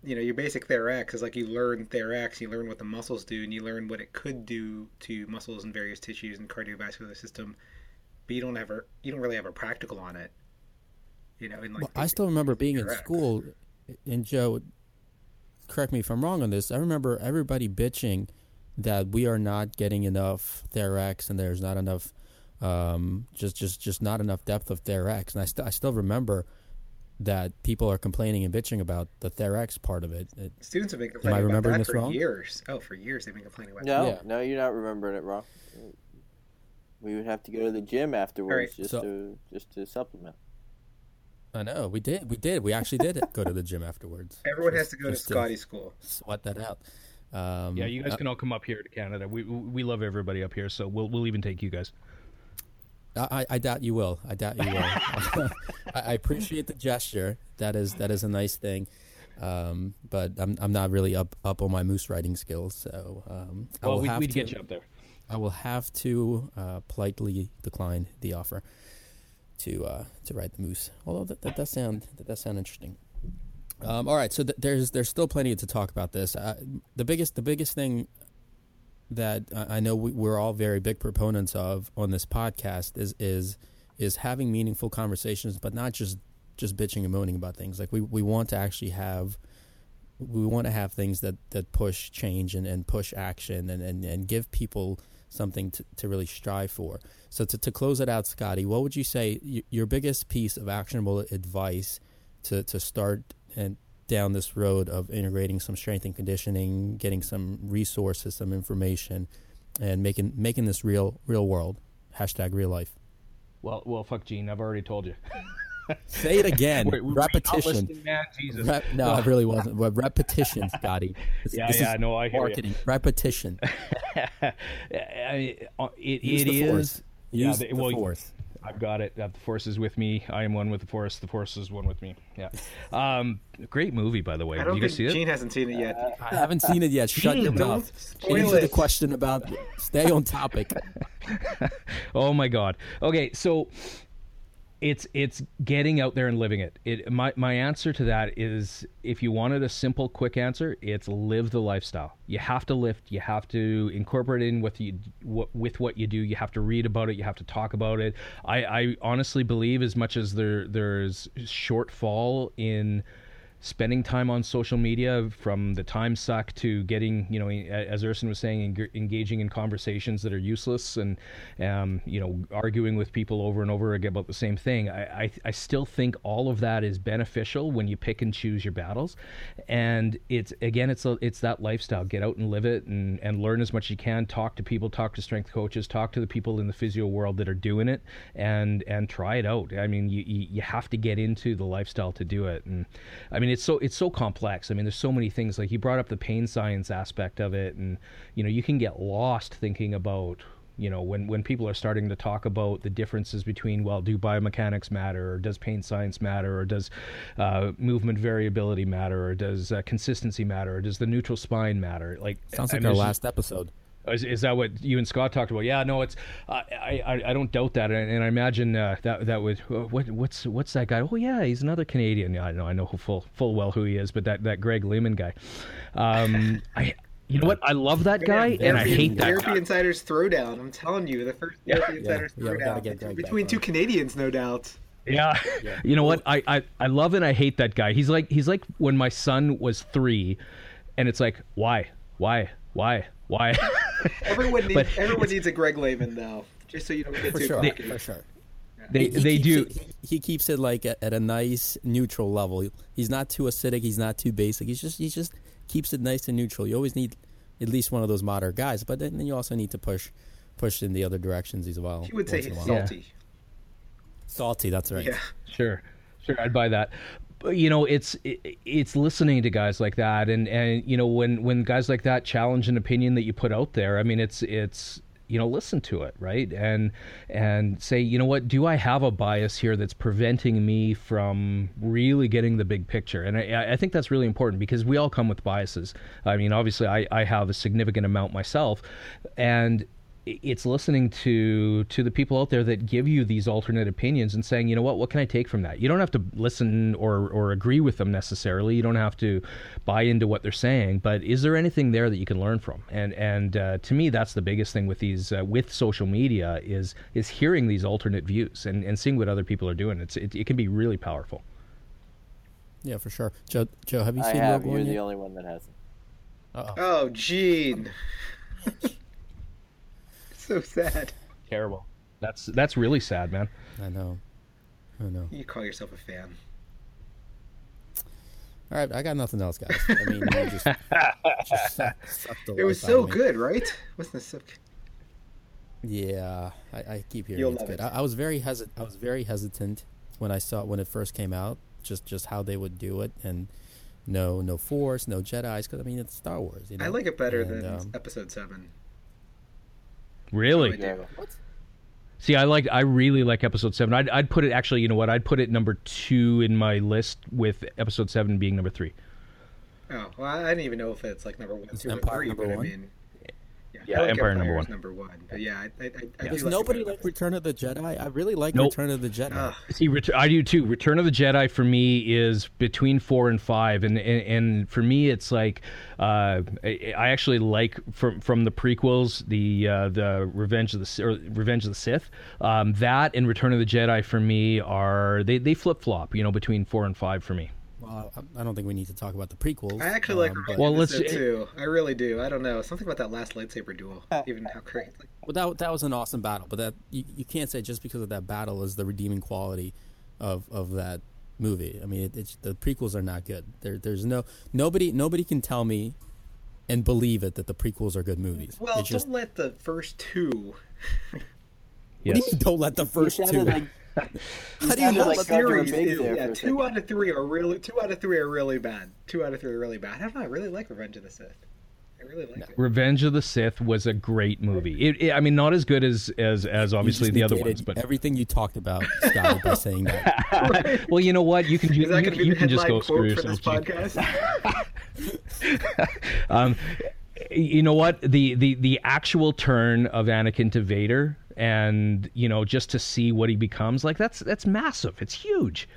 [SPEAKER 2] you know, your basic TheraX is like you learn TheraX, you learn what the muscles do, and you learn what it could do to muscles and various tissues and cardiovascular system, but you don't ever you don't really have a practical on it. You know, in like
[SPEAKER 1] well, I still remember being in school, and Joe, correct me if I'm wrong on this. I remember everybody bitching that we are not getting enough TheraX and there's not enough um, just just just not enough depth of TheraX. And I, st- I still remember that people are complaining and bitching about the TheraX part of it. it
[SPEAKER 2] Students have been complaining about that for wrong? years. Oh, for years they've been complaining about
[SPEAKER 4] no,
[SPEAKER 2] that.
[SPEAKER 4] No, no, you're not remembering it wrong. We would have to go to the gym afterwards right. just so, to just to supplement.
[SPEAKER 1] I know we did. We did. We actually did go to the gym afterwards.
[SPEAKER 2] Everyone just, has to go to Scotty to school.
[SPEAKER 1] Sweat that out.
[SPEAKER 3] Um, yeah, you guys uh, can all come up here to Canada. We we love everybody up here, so we'll we'll even take you guys.
[SPEAKER 1] I, I doubt you will. I doubt you will. [laughs] [laughs] I, I, appreciate the gesture. That is that is a nice thing, um, but I'm I'm not really up up on my moose riding skills. So um,
[SPEAKER 3] well, I will we, have we'd to, get you up there.
[SPEAKER 1] I will have to uh, politely decline the offer to uh, to ride the moose. Although that, that does sound that does sound interesting. Um, all right, so th- there's there's still plenty to talk about this. Uh, the biggest the biggest thing that I know we, we're all very big proponents of on this podcast is is is having meaningful conversations, but not just just bitching and moaning about things. Like we, we want to actually have we want to have things that, that push change and, and push action and, and, and give people something to, to really strive for. So to, to close it out, Scotty, what would you say your biggest piece of actionable advice to, to start and down this road of integrating some strength and conditioning, getting some resources, some information, and making making this real real world. Hashtag real life.
[SPEAKER 3] Well, well, fuck Gene. I've already told you. [laughs]
[SPEAKER 1] Say it again. Wait,
[SPEAKER 3] repetition.
[SPEAKER 1] Rep, no, I really wasn't. repetition, [laughs] Scotty.
[SPEAKER 3] This, yeah, this yeah. No, I hear
[SPEAKER 1] marketing. You. Repetition. [laughs]
[SPEAKER 3] I mean, uh, it, it is.
[SPEAKER 1] Use yeah, the, well, force.
[SPEAKER 3] I've got it. the force is with me. I am one with the force. The force is one with me. Yeah. [laughs] Um, great movie, by the way.
[SPEAKER 2] I don't
[SPEAKER 3] Did you guys see
[SPEAKER 2] it? Gene hasn't seen it yet.
[SPEAKER 1] Uh, I haven't seen it yet. Shut your mouth. Answer the question about. [laughs] Stay on topic. [laughs]
[SPEAKER 3] oh my god. Okay, so it's it's getting out there and living it. It my my answer to that is if you wanted a simple quick answer, it's live the lifestyle. You have to lift, you have to incorporate in with you what, with what you do. You have to read about it, you have to talk about it. I I honestly believe as much as there there's shortfall in spending time on social media from the time suck to getting you know as Erson was saying engaging in conversations that are useless and um, you know arguing with people over and over again about the same thing. I, I, I still think all of that is beneficial when you pick and choose your battles. And it's again it's a, it's that lifestyle. Get out and live it and, and learn as much as you can. Talk to people talk to strength coaches talk to the people in the physio world that are doing it and and try it out. I mean you, you have to get into the lifestyle to do it. And I mean mean, it's so it's so complex. I mean, there's so many things. Like you brought up the pain science aspect of it, and you know, you can get lost thinking about you know, when when people are starting to talk about the differences between well, do biomechanics matter, or does pain science matter, or does uh, movement variability matter, or does uh, consistency matter, or does the neutral spine matter? Like
[SPEAKER 1] Sounds
[SPEAKER 3] I
[SPEAKER 1] like
[SPEAKER 3] mean,
[SPEAKER 1] our last episode.
[SPEAKER 3] Is, is that what you and Scott talked about? Yeah, no, it's uh, I, I I don't doubt that, and, and I imagine uh, that that would what what's what's that guy? Oh yeah, he's another Canadian. Yeah, I know I know full full well who he is, but that that Greg Lehman guy. Um, I you know what? I love that guy,
[SPEAKER 2] Man,
[SPEAKER 3] and I hate that
[SPEAKER 2] Therapy
[SPEAKER 3] guy.
[SPEAKER 2] Insiders Throwdown. I'm telling you, the first
[SPEAKER 3] Yeah.
[SPEAKER 2] Therapy Insiders
[SPEAKER 1] yeah, we gotta
[SPEAKER 2] Throwdown
[SPEAKER 1] get Greg back
[SPEAKER 2] between two
[SPEAKER 1] on.
[SPEAKER 2] Canadians, no doubt.
[SPEAKER 3] Yeah. You know what? I, I, I love and I hate that guy. He's like he's like when my son was three, and it's like why why why why. [laughs]
[SPEAKER 2] Everyone needs
[SPEAKER 3] But
[SPEAKER 2] everyone needs a Greg Lehman though, just so you don't get
[SPEAKER 1] For
[SPEAKER 2] too
[SPEAKER 1] sure,
[SPEAKER 2] cocky.
[SPEAKER 1] for sure.
[SPEAKER 3] they
[SPEAKER 1] He- he
[SPEAKER 3] they
[SPEAKER 1] keeps
[SPEAKER 3] do.
[SPEAKER 1] it- he, he keeps it like at, at a nice neutral level. He's not too acidic. He's not too basic. He's just he just keeps it nice and neutral. You always need at least one of those moderate guys, but then, then you also need to push push in the other directions as well.
[SPEAKER 2] He would say
[SPEAKER 1] once
[SPEAKER 2] he's
[SPEAKER 1] a.
[SPEAKER 3] Yeah.
[SPEAKER 2] salty.
[SPEAKER 1] salty. That's right.
[SPEAKER 2] Yeah.
[SPEAKER 3] Sure, sure, I'd buy that. You know, it's it, it's listening to guys like that, and and you know when when guys like that challenge an opinion that you put out there. I mean, it's it's you know listen to it right? And and say you know what? Do i have a bias here that's preventing me from really getting the big picture? And i, I think that's really important because we all come with biases. I mean obviously i, I have a significant amount myself. And it's listening to to the people out there that give you these alternate opinions and saying, you know what, what can I take from that? You don't have to listen or or agree with them necessarily. You don't have to buy into what they're saying, but is there anything there that you can learn from? And and uh, to me, that's the biggest thing with these uh, with social media is is hearing these alternate views and, and seeing what other people are doing. It's it, it can be really powerful.
[SPEAKER 1] Yeah, for sure. Joe, Joe, have you
[SPEAKER 4] I
[SPEAKER 1] seen
[SPEAKER 4] have. You're
[SPEAKER 1] One
[SPEAKER 4] the only one that hasn't.
[SPEAKER 1] Uh-oh.
[SPEAKER 2] Oh, Gene. [laughs] so sad.
[SPEAKER 3] Terrible. That's that's really sad, man.
[SPEAKER 1] I know. I know.
[SPEAKER 2] You call yourself a fan.
[SPEAKER 1] All right, I got nothing else, guys. I mean, you just, [laughs] just suck, suck the
[SPEAKER 2] It was
[SPEAKER 1] life out
[SPEAKER 2] so
[SPEAKER 1] of me.
[SPEAKER 2] good, right? Wasn't it so good?
[SPEAKER 1] Yeah, I, I keep hearing
[SPEAKER 2] You'll
[SPEAKER 1] it's good.
[SPEAKER 2] it.
[SPEAKER 1] I, I was very hesit. I was very hesitant when I saw it, when it first came out. Just just how they would do it, and no no Force, no Jedi's. Because I mean, it's Star Wars. You know?
[SPEAKER 2] I like it better
[SPEAKER 1] And,
[SPEAKER 2] than
[SPEAKER 1] um,
[SPEAKER 2] episode seven.
[SPEAKER 3] Really?
[SPEAKER 2] I.
[SPEAKER 1] What?
[SPEAKER 3] See, I like, I really like episode seven. I'd, I'd put it actually. You know what? I'd put it number two in my list, with episode seven being number three.
[SPEAKER 2] Oh, well, I didn't even know if it's like number one,
[SPEAKER 1] Is
[SPEAKER 2] two, or three.
[SPEAKER 1] number
[SPEAKER 2] but
[SPEAKER 1] one?
[SPEAKER 2] I mean, yeah,
[SPEAKER 3] Yeah,
[SPEAKER 2] like
[SPEAKER 3] Empire number one.
[SPEAKER 2] is number one. But yeah, I, I, I, I
[SPEAKER 1] Does
[SPEAKER 2] like
[SPEAKER 1] nobody like Return of the Jedi? I really like
[SPEAKER 3] Nope.
[SPEAKER 1] Return of the Jedi.
[SPEAKER 2] Ugh.
[SPEAKER 3] See, Ret- I do too. Return of the Jedi for me is between four and five, and and, and for me it's like uh, I, I actually like from from the prequels, the uh, the Revenge of the or Revenge of the Sith. Um, that and Return of the Jedi for me are they they flip flop, you know, between four and five for me.
[SPEAKER 1] Well, I I don't think we need to talk about the prequels.
[SPEAKER 2] I actually like
[SPEAKER 1] um,
[SPEAKER 2] Revenge
[SPEAKER 1] but-
[SPEAKER 3] Well,
[SPEAKER 2] of the
[SPEAKER 3] let's-
[SPEAKER 2] Sith, too. I really do. I don't know something about that last lightsaber duel. Even how great. Like,
[SPEAKER 1] Well, that that was an awesome battle, but that you, you can't say just because of that battle is the redeeming quality of of that movie. I mean, it, it's, the prequels are not good. There, there's no nobody nobody can tell me and believe it that the prequels are good movies.
[SPEAKER 2] well,
[SPEAKER 1] it's just
[SPEAKER 2] don't let the first two. [laughs]
[SPEAKER 1] what do
[SPEAKER 3] Yes.
[SPEAKER 1] you mean don't let the first two.
[SPEAKER 4] like, [laughs]
[SPEAKER 1] How do you
[SPEAKER 4] sounded
[SPEAKER 1] not
[SPEAKER 4] like
[SPEAKER 1] the
[SPEAKER 4] Jar Jar
[SPEAKER 2] series is, yeah,
[SPEAKER 4] for a
[SPEAKER 2] two
[SPEAKER 4] second.
[SPEAKER 2] out of three are really two out of three are really bad. Two out of three are really bad. I don't know. I really like Revenge of the Sith. I really like it.
[SPEAKER 3] Revenge of the Sith was a great movie. It, it, I mean, not as good as as as obviously the other ones, but
[SPEAKER 1] everything you talked about, Scotty, by saying that. [laughs]
[SPEAKER 3] well, you know what? You can you, you,
[SPEAKER 2] going to be
[SPEAKER 3] you can just go screw
[SPEAKER 2] quote for
[SPEAKER 3] yourself.
[SPEAKER 2] this podcast? [laughs]
[SPEAKER 3] Um, you know what? The, the the actual turn of Anakin to Vader, and you know, just to see what he becomes, like that's that's massive. It's huge.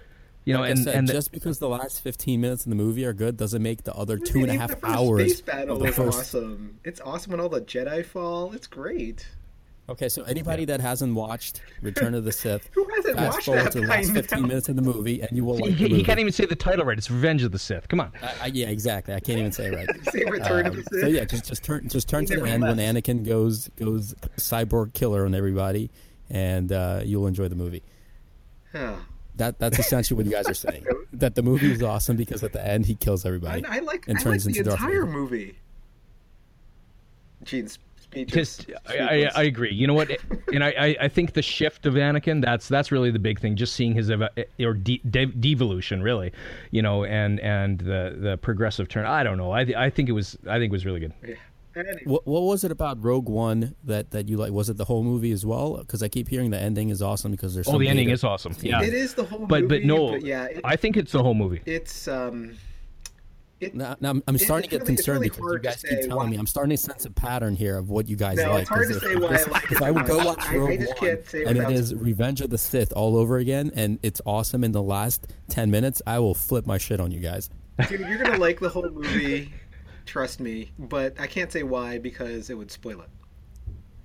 [SPEAKER 3] You know,
[SPEAKER 1] Like
[SPEAKER 3] and
[SPEAKER 1] said,
[SPEAKER 3] and the-
[SPEAKER 1] just because the last 15 minutes in the movie are good doesn't make the other two and a half and a
[SPEAKER 2] Even
[SPEAKER 1] half
[SPEAKER 2] the first
[SPEAKER 1] hours
[SPEAKER 2] Space battle
[SPEAKER 1] of the
[SPEAKER 2] is
[SPEAKER 1] first
[SPEAKER 2] awesome. It's awesome when all the Jedi fall. It's great.
[SPEAKER 1] Okay, so anybody that hasn't watched Return of the [laughs] Sith,
[SPEAKER 2] Who hasn't
[SPEAKER 1] fast
[SPEAKER 2] watched
[SPEAKER 1] forward
[SPEAKER 2] that
[SPEAKER 1] to the
[SPEAKER 2] by
[SPEAKER 1] last 15
[SPEAKER 2] now?
[SPEAKER 1] minutes in the movie, and you will like the
[SPEAKER 3] he,
[SPEAKER 1] movie.
[SPEAKER 3] he can't even say the title right. It's Revenge of the Sith. Come on.
[SPEAKER 1] I, I, yeah, exactly. I can't even say it right. [laughs]
[SPEAKER 2] Say Return of
[SPEAKER 1] Um,
[SPEAKER 2] the Sith.
[SPEAKER 1] so yeah, just just turn just turn to the
[SPEAKER 2] never
[SPEAKER 1] end when
[SPEAKER 2] left.
[SPEAKER 1] Anakin goes goes cyborg killer on everybody, and uh, you'll enjoy the movie.
[SPEAKER 2] Oh.
[SPEAKER 1] That that's essentially what you guys are [laughs] saying. That the movie is awesome because at the end he kills everybody.
[SPEAKER 2] I like,
[SPEAKER 1] and
[SPEAKER 2] I like
[SPEAKER 1] turns
[SPEAKER 2] the
[SPEAKER 1] into Darth
[SPEAKER 2] entire
[SPEAKER 1] Vader.
[SPEAKER 2] movie. Gene's speech.
[SPEAKER 3] Just, I, I, I agree. You know what? [laughs] And I, I, I think the shift of Anakin that's that's really the big thing. Just seeing his eva- or de- de- devolution, really. You know, and and the the progressive turn. I don't know. I I think it was I think it was really good.
[SPEAKER 2] Yeah. Anyway.
[SPEAKER 1] What, what was it about Rogue One that, that you like? Was it the whole movie as well? Because I keep hearing the ending is awesome because there's
[SPEAKER 3] Oh,
[SPEAKER 1] some
[SPEAKER 3] the ending
[SPEAKER 1] Vader-
[SPEAKER 3] is awesome. Yeah,
[SPEAKER 2] It is the whole
[SPEAKER 3] but
[SPEAKER 2] movie.
[SPEAKER 3] but no,
[SPEAKER 2] yeah, it,
[SPEAKER 3] I think it's the whole movie.
[SPEAKER 2] it's um, it,
[SPEAKER 1] Now, now I'm, I'm starting to get
[SPEAKER 2] really-
[SPEAKER 1] concerned
[SPEAKER 2] really
[SPEAKER 1] because you guys keep telling
[SPEAKER 2] why-
[SPEAKER 1] me. I'm starting to sense a pattern here of what you guys
[SPEAKER 2] No,
[SPEAKER 1] like.
[SPEAKER 2] it's hard
[SPEAKER 1] 'cause
[SPEAKER 2] to
[SPEAKER 1] if-
[SPEAKER 2] say why I
[SPEAKER 1] if-
[SPEAKER 2] like it
[SPEAKER 1] If I would go
[SPEAKER 2] much.
[SPEAKER 1] watch
[SPEAKER 2] I- I
[SPEAKER 1] Rogue
[SPEAKER 2] just
[SPEAKER 1] One
[SPEAKER 2] can't say
[SPEAKER 1] and it
[SPEAKER 2] without-
[SPEAKER 1] is Revenge of the Sith all over again, and it's awesome in the last ten minutes, I will flip my shit on you guys.
[SPEAKER 2] dude, you're gonna like the whole movie. Trust me, but I can't say why because it would spoil it.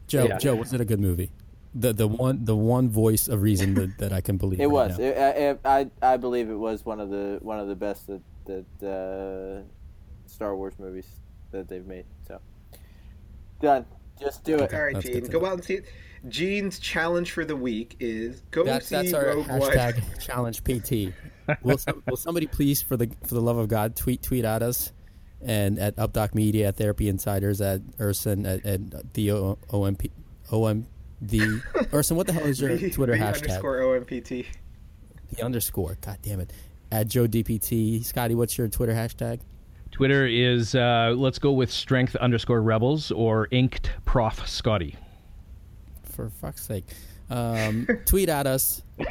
[SPEAKER 1] Joe,
[SPEAKER 3] Yeah.
[SPEAKER 1] Joe, was it a good movie? The the one the one voice of reason that, that I can believe.
[SPEAKER 4] It
[SPEAKER 1] right
[SPEAKER 4] was.
[SPEAKER 1] now.
[SPEAKER 4] It, I, I I believe it was one of the one of the best that that uh, Star Wars movies that they've made. So done. Just do it.
[SPEAKER 2] All right,
[SPEAKER 1] That's
[SPEAKER 2] Gene, go
[SPEAKER 1] know.
[SPEAKER 2] out and see it. Gene's challenge for the week is go
[SPEAKER 1] That's
[SPEAKER 2] see
[SPEAKER 1] that's our
[SPEAKER 2] Rogue One.
[SPEAKER 1] hashtag [laughs] challenge PT. Will, some, will somebody please, for the for the love of God, tweet tweet at us and at Updoc Media, at Therapy Insiders, at Erson, at, at the O- OMP OM the [laughs] Erson. What the hell is your
[SPEAKER 2] The-
[SPEAKER 1] Twitter
[SPEAKER 2] the
[SPEAKER 1] hashtag?
[SPEAKER 2] underscore OMPT.
[SPEAKER 1] The underscore. God damn it. At Joe DPT. Scotty, what's your Twitter hashtag?
[SPEAKER 3] Twitter is uh, let's go with strength underscore rebels or inked prof Scotty.
[SPEAKER 1] For fuck's sake. Um, [laughs] tweet at us. [laughs]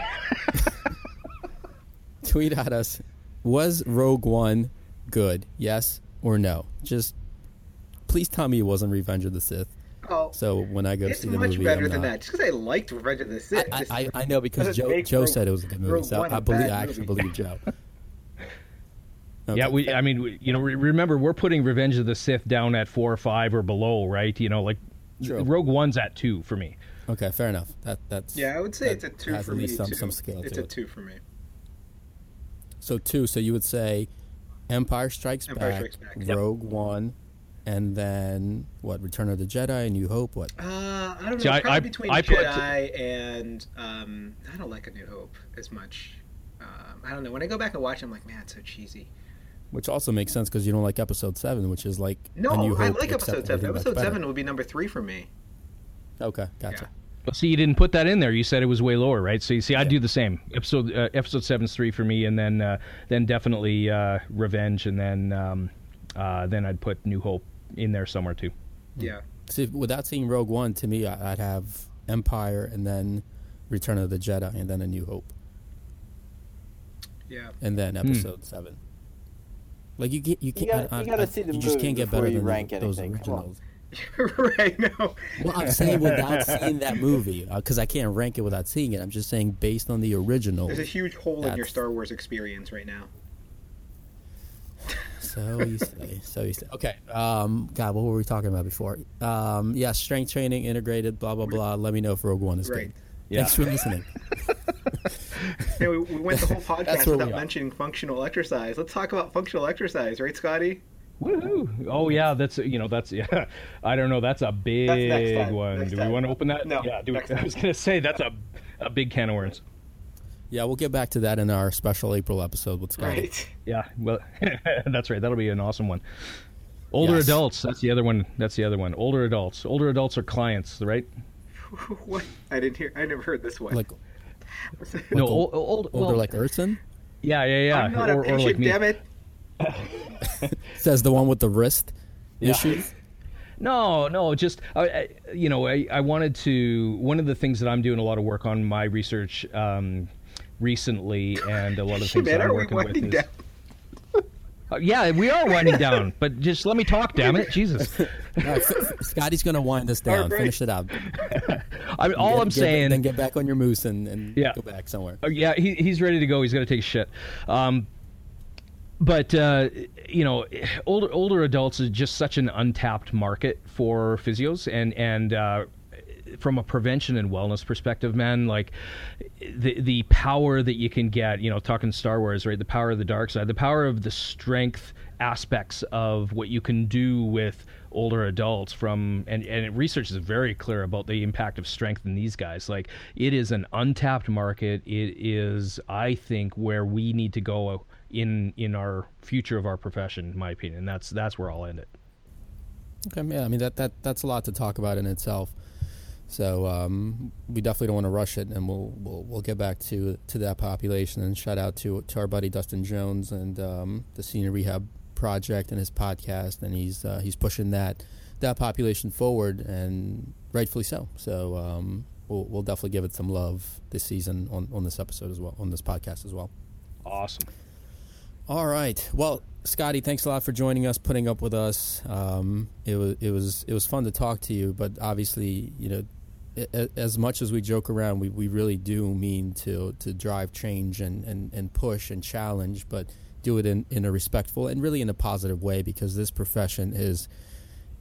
[SPEAKER 1] tweet at us. Was Rogue One good? Yes or no? Just please tell me it wasn't Revenge of the Sith.
[SPEAKER 2] Oh,
[SPEAKER 1] So when I go to
[SPEAKER 2] it's
[SPEAKER 1] see the
[SPEAKER 2] much
[SPEAKER 1] movie,
[SPEAKER 2] better
[SPEAKER 1] I'm
[SPEAKER 2] than
[SPEAKER 1] not-
[SPEAKER 2] that. Just because I liked Revenge of the Sith.
[SPEAKER 1] I,
[SPEAKER 2] just-
[SPEAKER 1] I, I know because Joe Joe
[SPEAKER 2] Rogue-
[SPEAKER 1] said it was a good movie, so I believe I actually
[SPEAKER 2] movie.
[SPEAKER 1] believe Joe. [laughs]
[SPEAKER 3] Yeah, we. I mean, we, you know, re- remember we're putting Revenge of the Sith down at four or five or below, right? You know, like
[SPEAKER 1] True.
[SPEAKER 3] Rogue One's at two for me.
[SPEAKER 1] Okay, fair enough. That that's
[SPEAKER 2] yeah, I would say it's a two
[SPEAKER 1] has
[SPEAKER 2] for
[SPEAKER 1] at
[SPEAKER 2] me
[SPEAKER 1] some
[SPEAKER 2] too.
[SPEAKER 1] some scale
[SPEAKER 2] it's
[SPEAKER 1] to
[SPEAKER 2] a
[SPEAKER 1] it.
[SPEAKER 2] two for me.
[SPEAKER 1] So two. So you would say Empire Strikes,
[SPEAKER 2] Empire
[SPEAKER 1] Back,
[SPEAKER 2] Strikes Back. Yep.
[SPEAKER 1] Rogue One, and then what? Return of the Jedi, New Hope. What?
[SPEAKER 2] Uh, I don't know.
[SPEAKER 3] See, I-
[SPEAKER 2] probably
[SPEAKER 3] I-
[SPEAKER 2] between
[SPEAKER 3] I put-
[SPEAKER 2] Jedi and um, I don't like A New Hope as much. Um, I don't know. When I go back and watch, it, I'm like, man, it's so cheesy.
[SPEAKER 1] Which also makes sense because you don't like Episode Seven, which is like
[SPEAKER 2] No,
[SPEAKER 1] a New
[SPEAKER 2] I like Episode Seven. Episode. Seven would be number three for me.
[SPEAKER 1] Okay, gotcha.
[SPEAKER 2] Yeah.
[SPEAKER 3] Well, see, you didn't put that in there. You said it was way lower, right? So you see, I'd do the same. Episode uh, episode seven's three for me, and then uh, then definitely uh, Revenge, and then um, uh, then I'd put New Hope in there somewhere too.
[SPEAKER 2] Yeah.
[SPEAKER 1] See, without seeing Rogue One, to me, I- I'd have Empire, and then Return of the Jedi, and then A New Hope,
[SPEAKER 2] Yeah.
[SPEAKER 1] and then
[SPEAKER 3] Hmm.
[SPEAKER 1] Episode Seven. Like you get, you can't.
[SPEAKER 4] gotta-
[SPEAKER 1] I-
[SPEAKER 4] you gotta
[SPEAKER 1] I-
[SPEAKER 4] see the
[SPEAKER 1] You just can't get better
[SPEAKER 4] you
[SPEAKER 1] than
[SPEAKER 4] rank
[SPEAKER 1] those
[SPEAKER 4] anything.
[SPEAKER 1] Originals. [laughs]
[SPEAKER 2] right. No.
[SPEAKER 1] Well, I'm saying without seeing that movie, because I can't rank it without seeing it. I'm just saying based on the original.
[SPEAKER 2] There's a huge hole in your Star Wars experience right now.
[SPEAKER 1] So you say. So you say. Okay. Um. God, what were we talking about before? Um. Yeah. Strength training, integrated. Blah blah blah. Let me know if Rogue One is
[SPEAKER 2] Great.
[SPEAKER 1] good.
[SPEAKER 3] Yeah.
[SPEAKER 1] Thanks for listening. [laughs]
[SPEAKER 2] Hey, we, we went the whole [laughs] podcast without mentioning functional exercise. Let's talk about functional exercise, right, Scotty?
[SPEAKER 3] Woohoo! Oh yeah, that's you know that's [laughs] yeah. I don't know. That's a big
[SPEAKER 2] next time.
[SPEAKER 3] one.
[SPEAKER 2] Next
[SPEAKER 3] do we
[SPEAKER 2] time.
[SPEAKER 3] want to open that?
[SPEAKER 2] No,
[SPEAKER 3] Yeah. Do we, I was gonna say that's a a big can of worms.
[SPEAKER 1] Yeah, we'll get back to that in our special April episode with Scotty.
[SPEAKER 2] Right.
[SPEAKER 3] Yeah. Well, [laughs] that's right. That'll be an awesome one. Older
[SPEAKER 1] Yes.
[SPEAKER 3] adults. That's the other one. That's the other one. Older adults. Older adults are clients, right? [laughs]
[SPEAKER 2] what? I didn't hear. I never heard this one.
[SPEAKER 1] Like
[SPEAKER 3] no,
[SPEAKER 1] Like
[SPEAKER 3] old, old,
[SPEAKER 1] older,
[SPEAKER 3] well,
[SPEAKER 1] like Erson
[SPEAKER 3] yeah, yeah, yeah.
[SPEAKER 2] I'm not
[SPEAKER 3] or,
[SPEAKER 2] a
[SPEAKER 3] or
[SPEAKER 2] patient,
[SPEAKER 3] like me.
[SPEAKER 2] damn it. [laughs]
[SPEAKER 1] says the one with the wrist issues.
[SPEAKER 3] No, no, just I, I, you know, I, I wanted to. One of the things that I'm doing a lot of work on my research um, recently, and a lot of the things
[SPEAKER 2] Man,
[SPEAKER 3] that I'm working with is.
[SPEAKER 2] down?
[SPEAKER 3] Uh, yeah, we are winding down, but just let me talk, damn it, Jesus!
[SPEAKER 1] All right, f- f- Scotty's gonna wind us down.
[SPEAKER 2] All right.
[SPEAKER 1] Finish it out. [laughs]
[SPEAKER 3] I mean, all
[SPEAKER 1] Get-
[SPEAKER 3] I'm
[SPEAKER 1] get-
[SPEAKER 3] saying,
[SPEAKER 1] then get back on your moose and, and
[SPEAKER 3] Yeah.
[SPEAKER 1] go back somewhere.
[SPEAKER 3] Uh, yeah, he, he's ready to go. He's going to take a shit. Um, but uh, you know, older older adults is just such an untapped market for physios, and and uh, from a prevention and wellness perspective, man, like the the power that you can get. You know, talking Star Wars, right? The power of the dark side, the power of the strength aspects of what you can do with older adults from and, and research is very clear about the impact of strength in these guys like it is an untapped market it is i think where we need to go in in our future of our profession in my opinion that's that's where i'll end it
[SPEAKER 1] Okay, yeah, I mean that, that that's a lot to talk about in itself. So um, we definitely don't want to rush it, and we'll we'll, we'll get back to to that population. And shout out to to our buddy Dustin Jones and um, the Senior Rehab Project and his podcast, and he's uh, he's pushing that that population forward, and rightfully so. So um, we'll, we'll definitely give it some love this season on, on this episode as well, on this podcast as well.
[SPEAKER 3] Awesome.
[SPEAKER 1] All right. Well, Scotty, thanks a lot for joining us, putting up with us. Um, it was it was it was fun to talk to you, but obviously, you know, as much as we joke around, we, we really do mean to to drive change and, and, and push and challenge, but do it in, in a respectful and really in a positive way because this profession is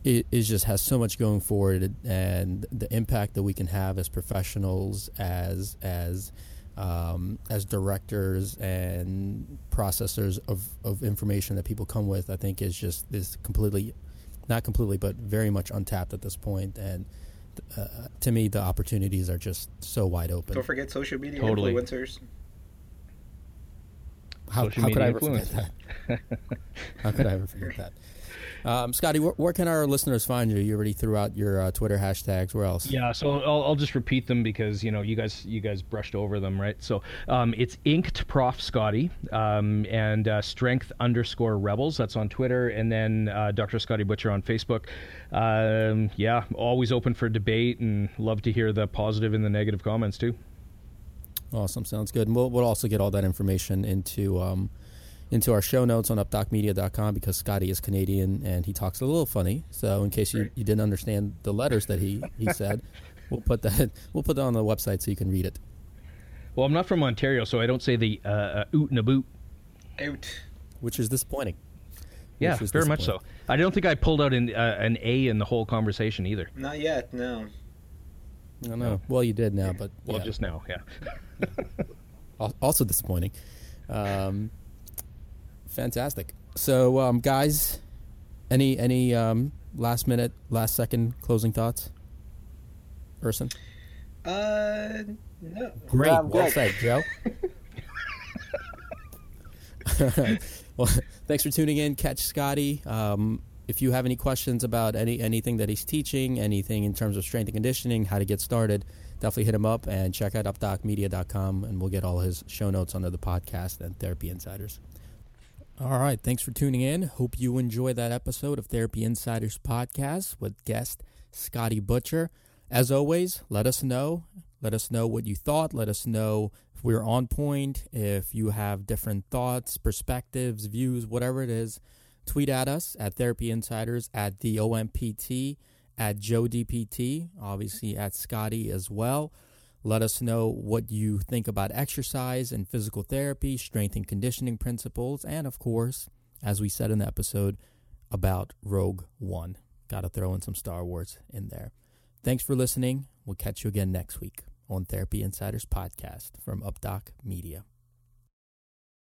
[SPEAKER 1] it, just has so much going for it and the impact that we can have as professionals as as um, as directors and processors of, of information that people come with, I think is just is completely, not completely, but very much untapped at this point. And uh, to me, the opportunities are just so wide open.
[SPEAKER 2] Don't forget social media
[SPEAKER 3] Totally.
[SPEAKER 2] influencers.
[SPEAKER 1] How,
[SPEAKER 3] Social
[SPEAKER 1] how could I ever forget that? how could I ever forget that? [laughs] Um, Scotty, where, where can our listeners find you? You already threw out your uh, Twitter hashtags. Where else?
[SPEAKER 3] Yeah, so I'll, I'll just repeat them because you know you guys you guys brushed over them, right? So um, it's inked Prof Scotty um, and uh, Strength underscore Rebels. That's on Twitter, and then uh, Dr. Scotty Butcher on Facebook. Um, yeah, always open for debate, and love to hear the positive and the negative comments too.
[SPEAKER 1] Awesome, sounds good. And we'll, we'll also get all that information into um, into our show notes on updocmedia.com because Scotty is Canadian and he talks a little funny. So in case you, you didn't understand the letters that he, he [laughs] said, we'll put that we'll put that on the website so you can read it.
[SPEAKER 3] Well, I'm not from Ontario, so I don't say the uh, uh, oot and a boot.
[SPEAKER 2] Out.
[SPEAKER 1] Which is disappointing.
[SPEAKER 3] Yeah,
[SPEAKER 1] Which is
[SPEAKER 3] very much so. I don't think I pulled out an, uh, an A in the whole conversation either.
[SPEAKER 2] Not yet, no.
[SPEAKER 1] I don't know. Well, you did now, but
[SPEAKER 3] Well,
[SPEAKER 1] yeah.
[SPEAKER 3] just now, yeah. [laughs]
[SPEAKER 1] Also disappointing. Um, fantastic. So, um, guys, any any um, last minute, last second closing thoughts? Erson?
[SPEAKER 2] Uh, no.
[SPEAKER 1] Great.
[SPEAKER 4] I'm
[SPEAKER 1] well
[SPEAKER 4] good.
[SPEAKER 1] said, Joe. [laughs] well, [laughs] thanks for tuning in. Catch Scotty. Um, if you have any questions about any anything that he's teaching, anything in terms of strength and conditioning, how to get started, definitely hit him up and check out updocmedia.com and we'll get all his show notes under the podcast and Therapy Insiders. All right. Thanks for tuning in. Hope you enjoy that episode of Therapy Insiders podcast with guest Scotty Butcher. As always, let us know. Let us know what you thought. Let us know if we're on point, if you have different thoughts, perspectives, views, whatever it is. Tweet at us at Therapy Insiders, at the OMPT, at Joe DPT, obviously at Scotty as well. Let us know what you think about exercise and physical therapy, strength and conditioning principles, and of course, as we said in the episode, about Rogue One. Got to throw in some Star Wars in there. Thanks for listening. We'll catch you again next week on Therapy Insiders Podcast from UpDoc Media.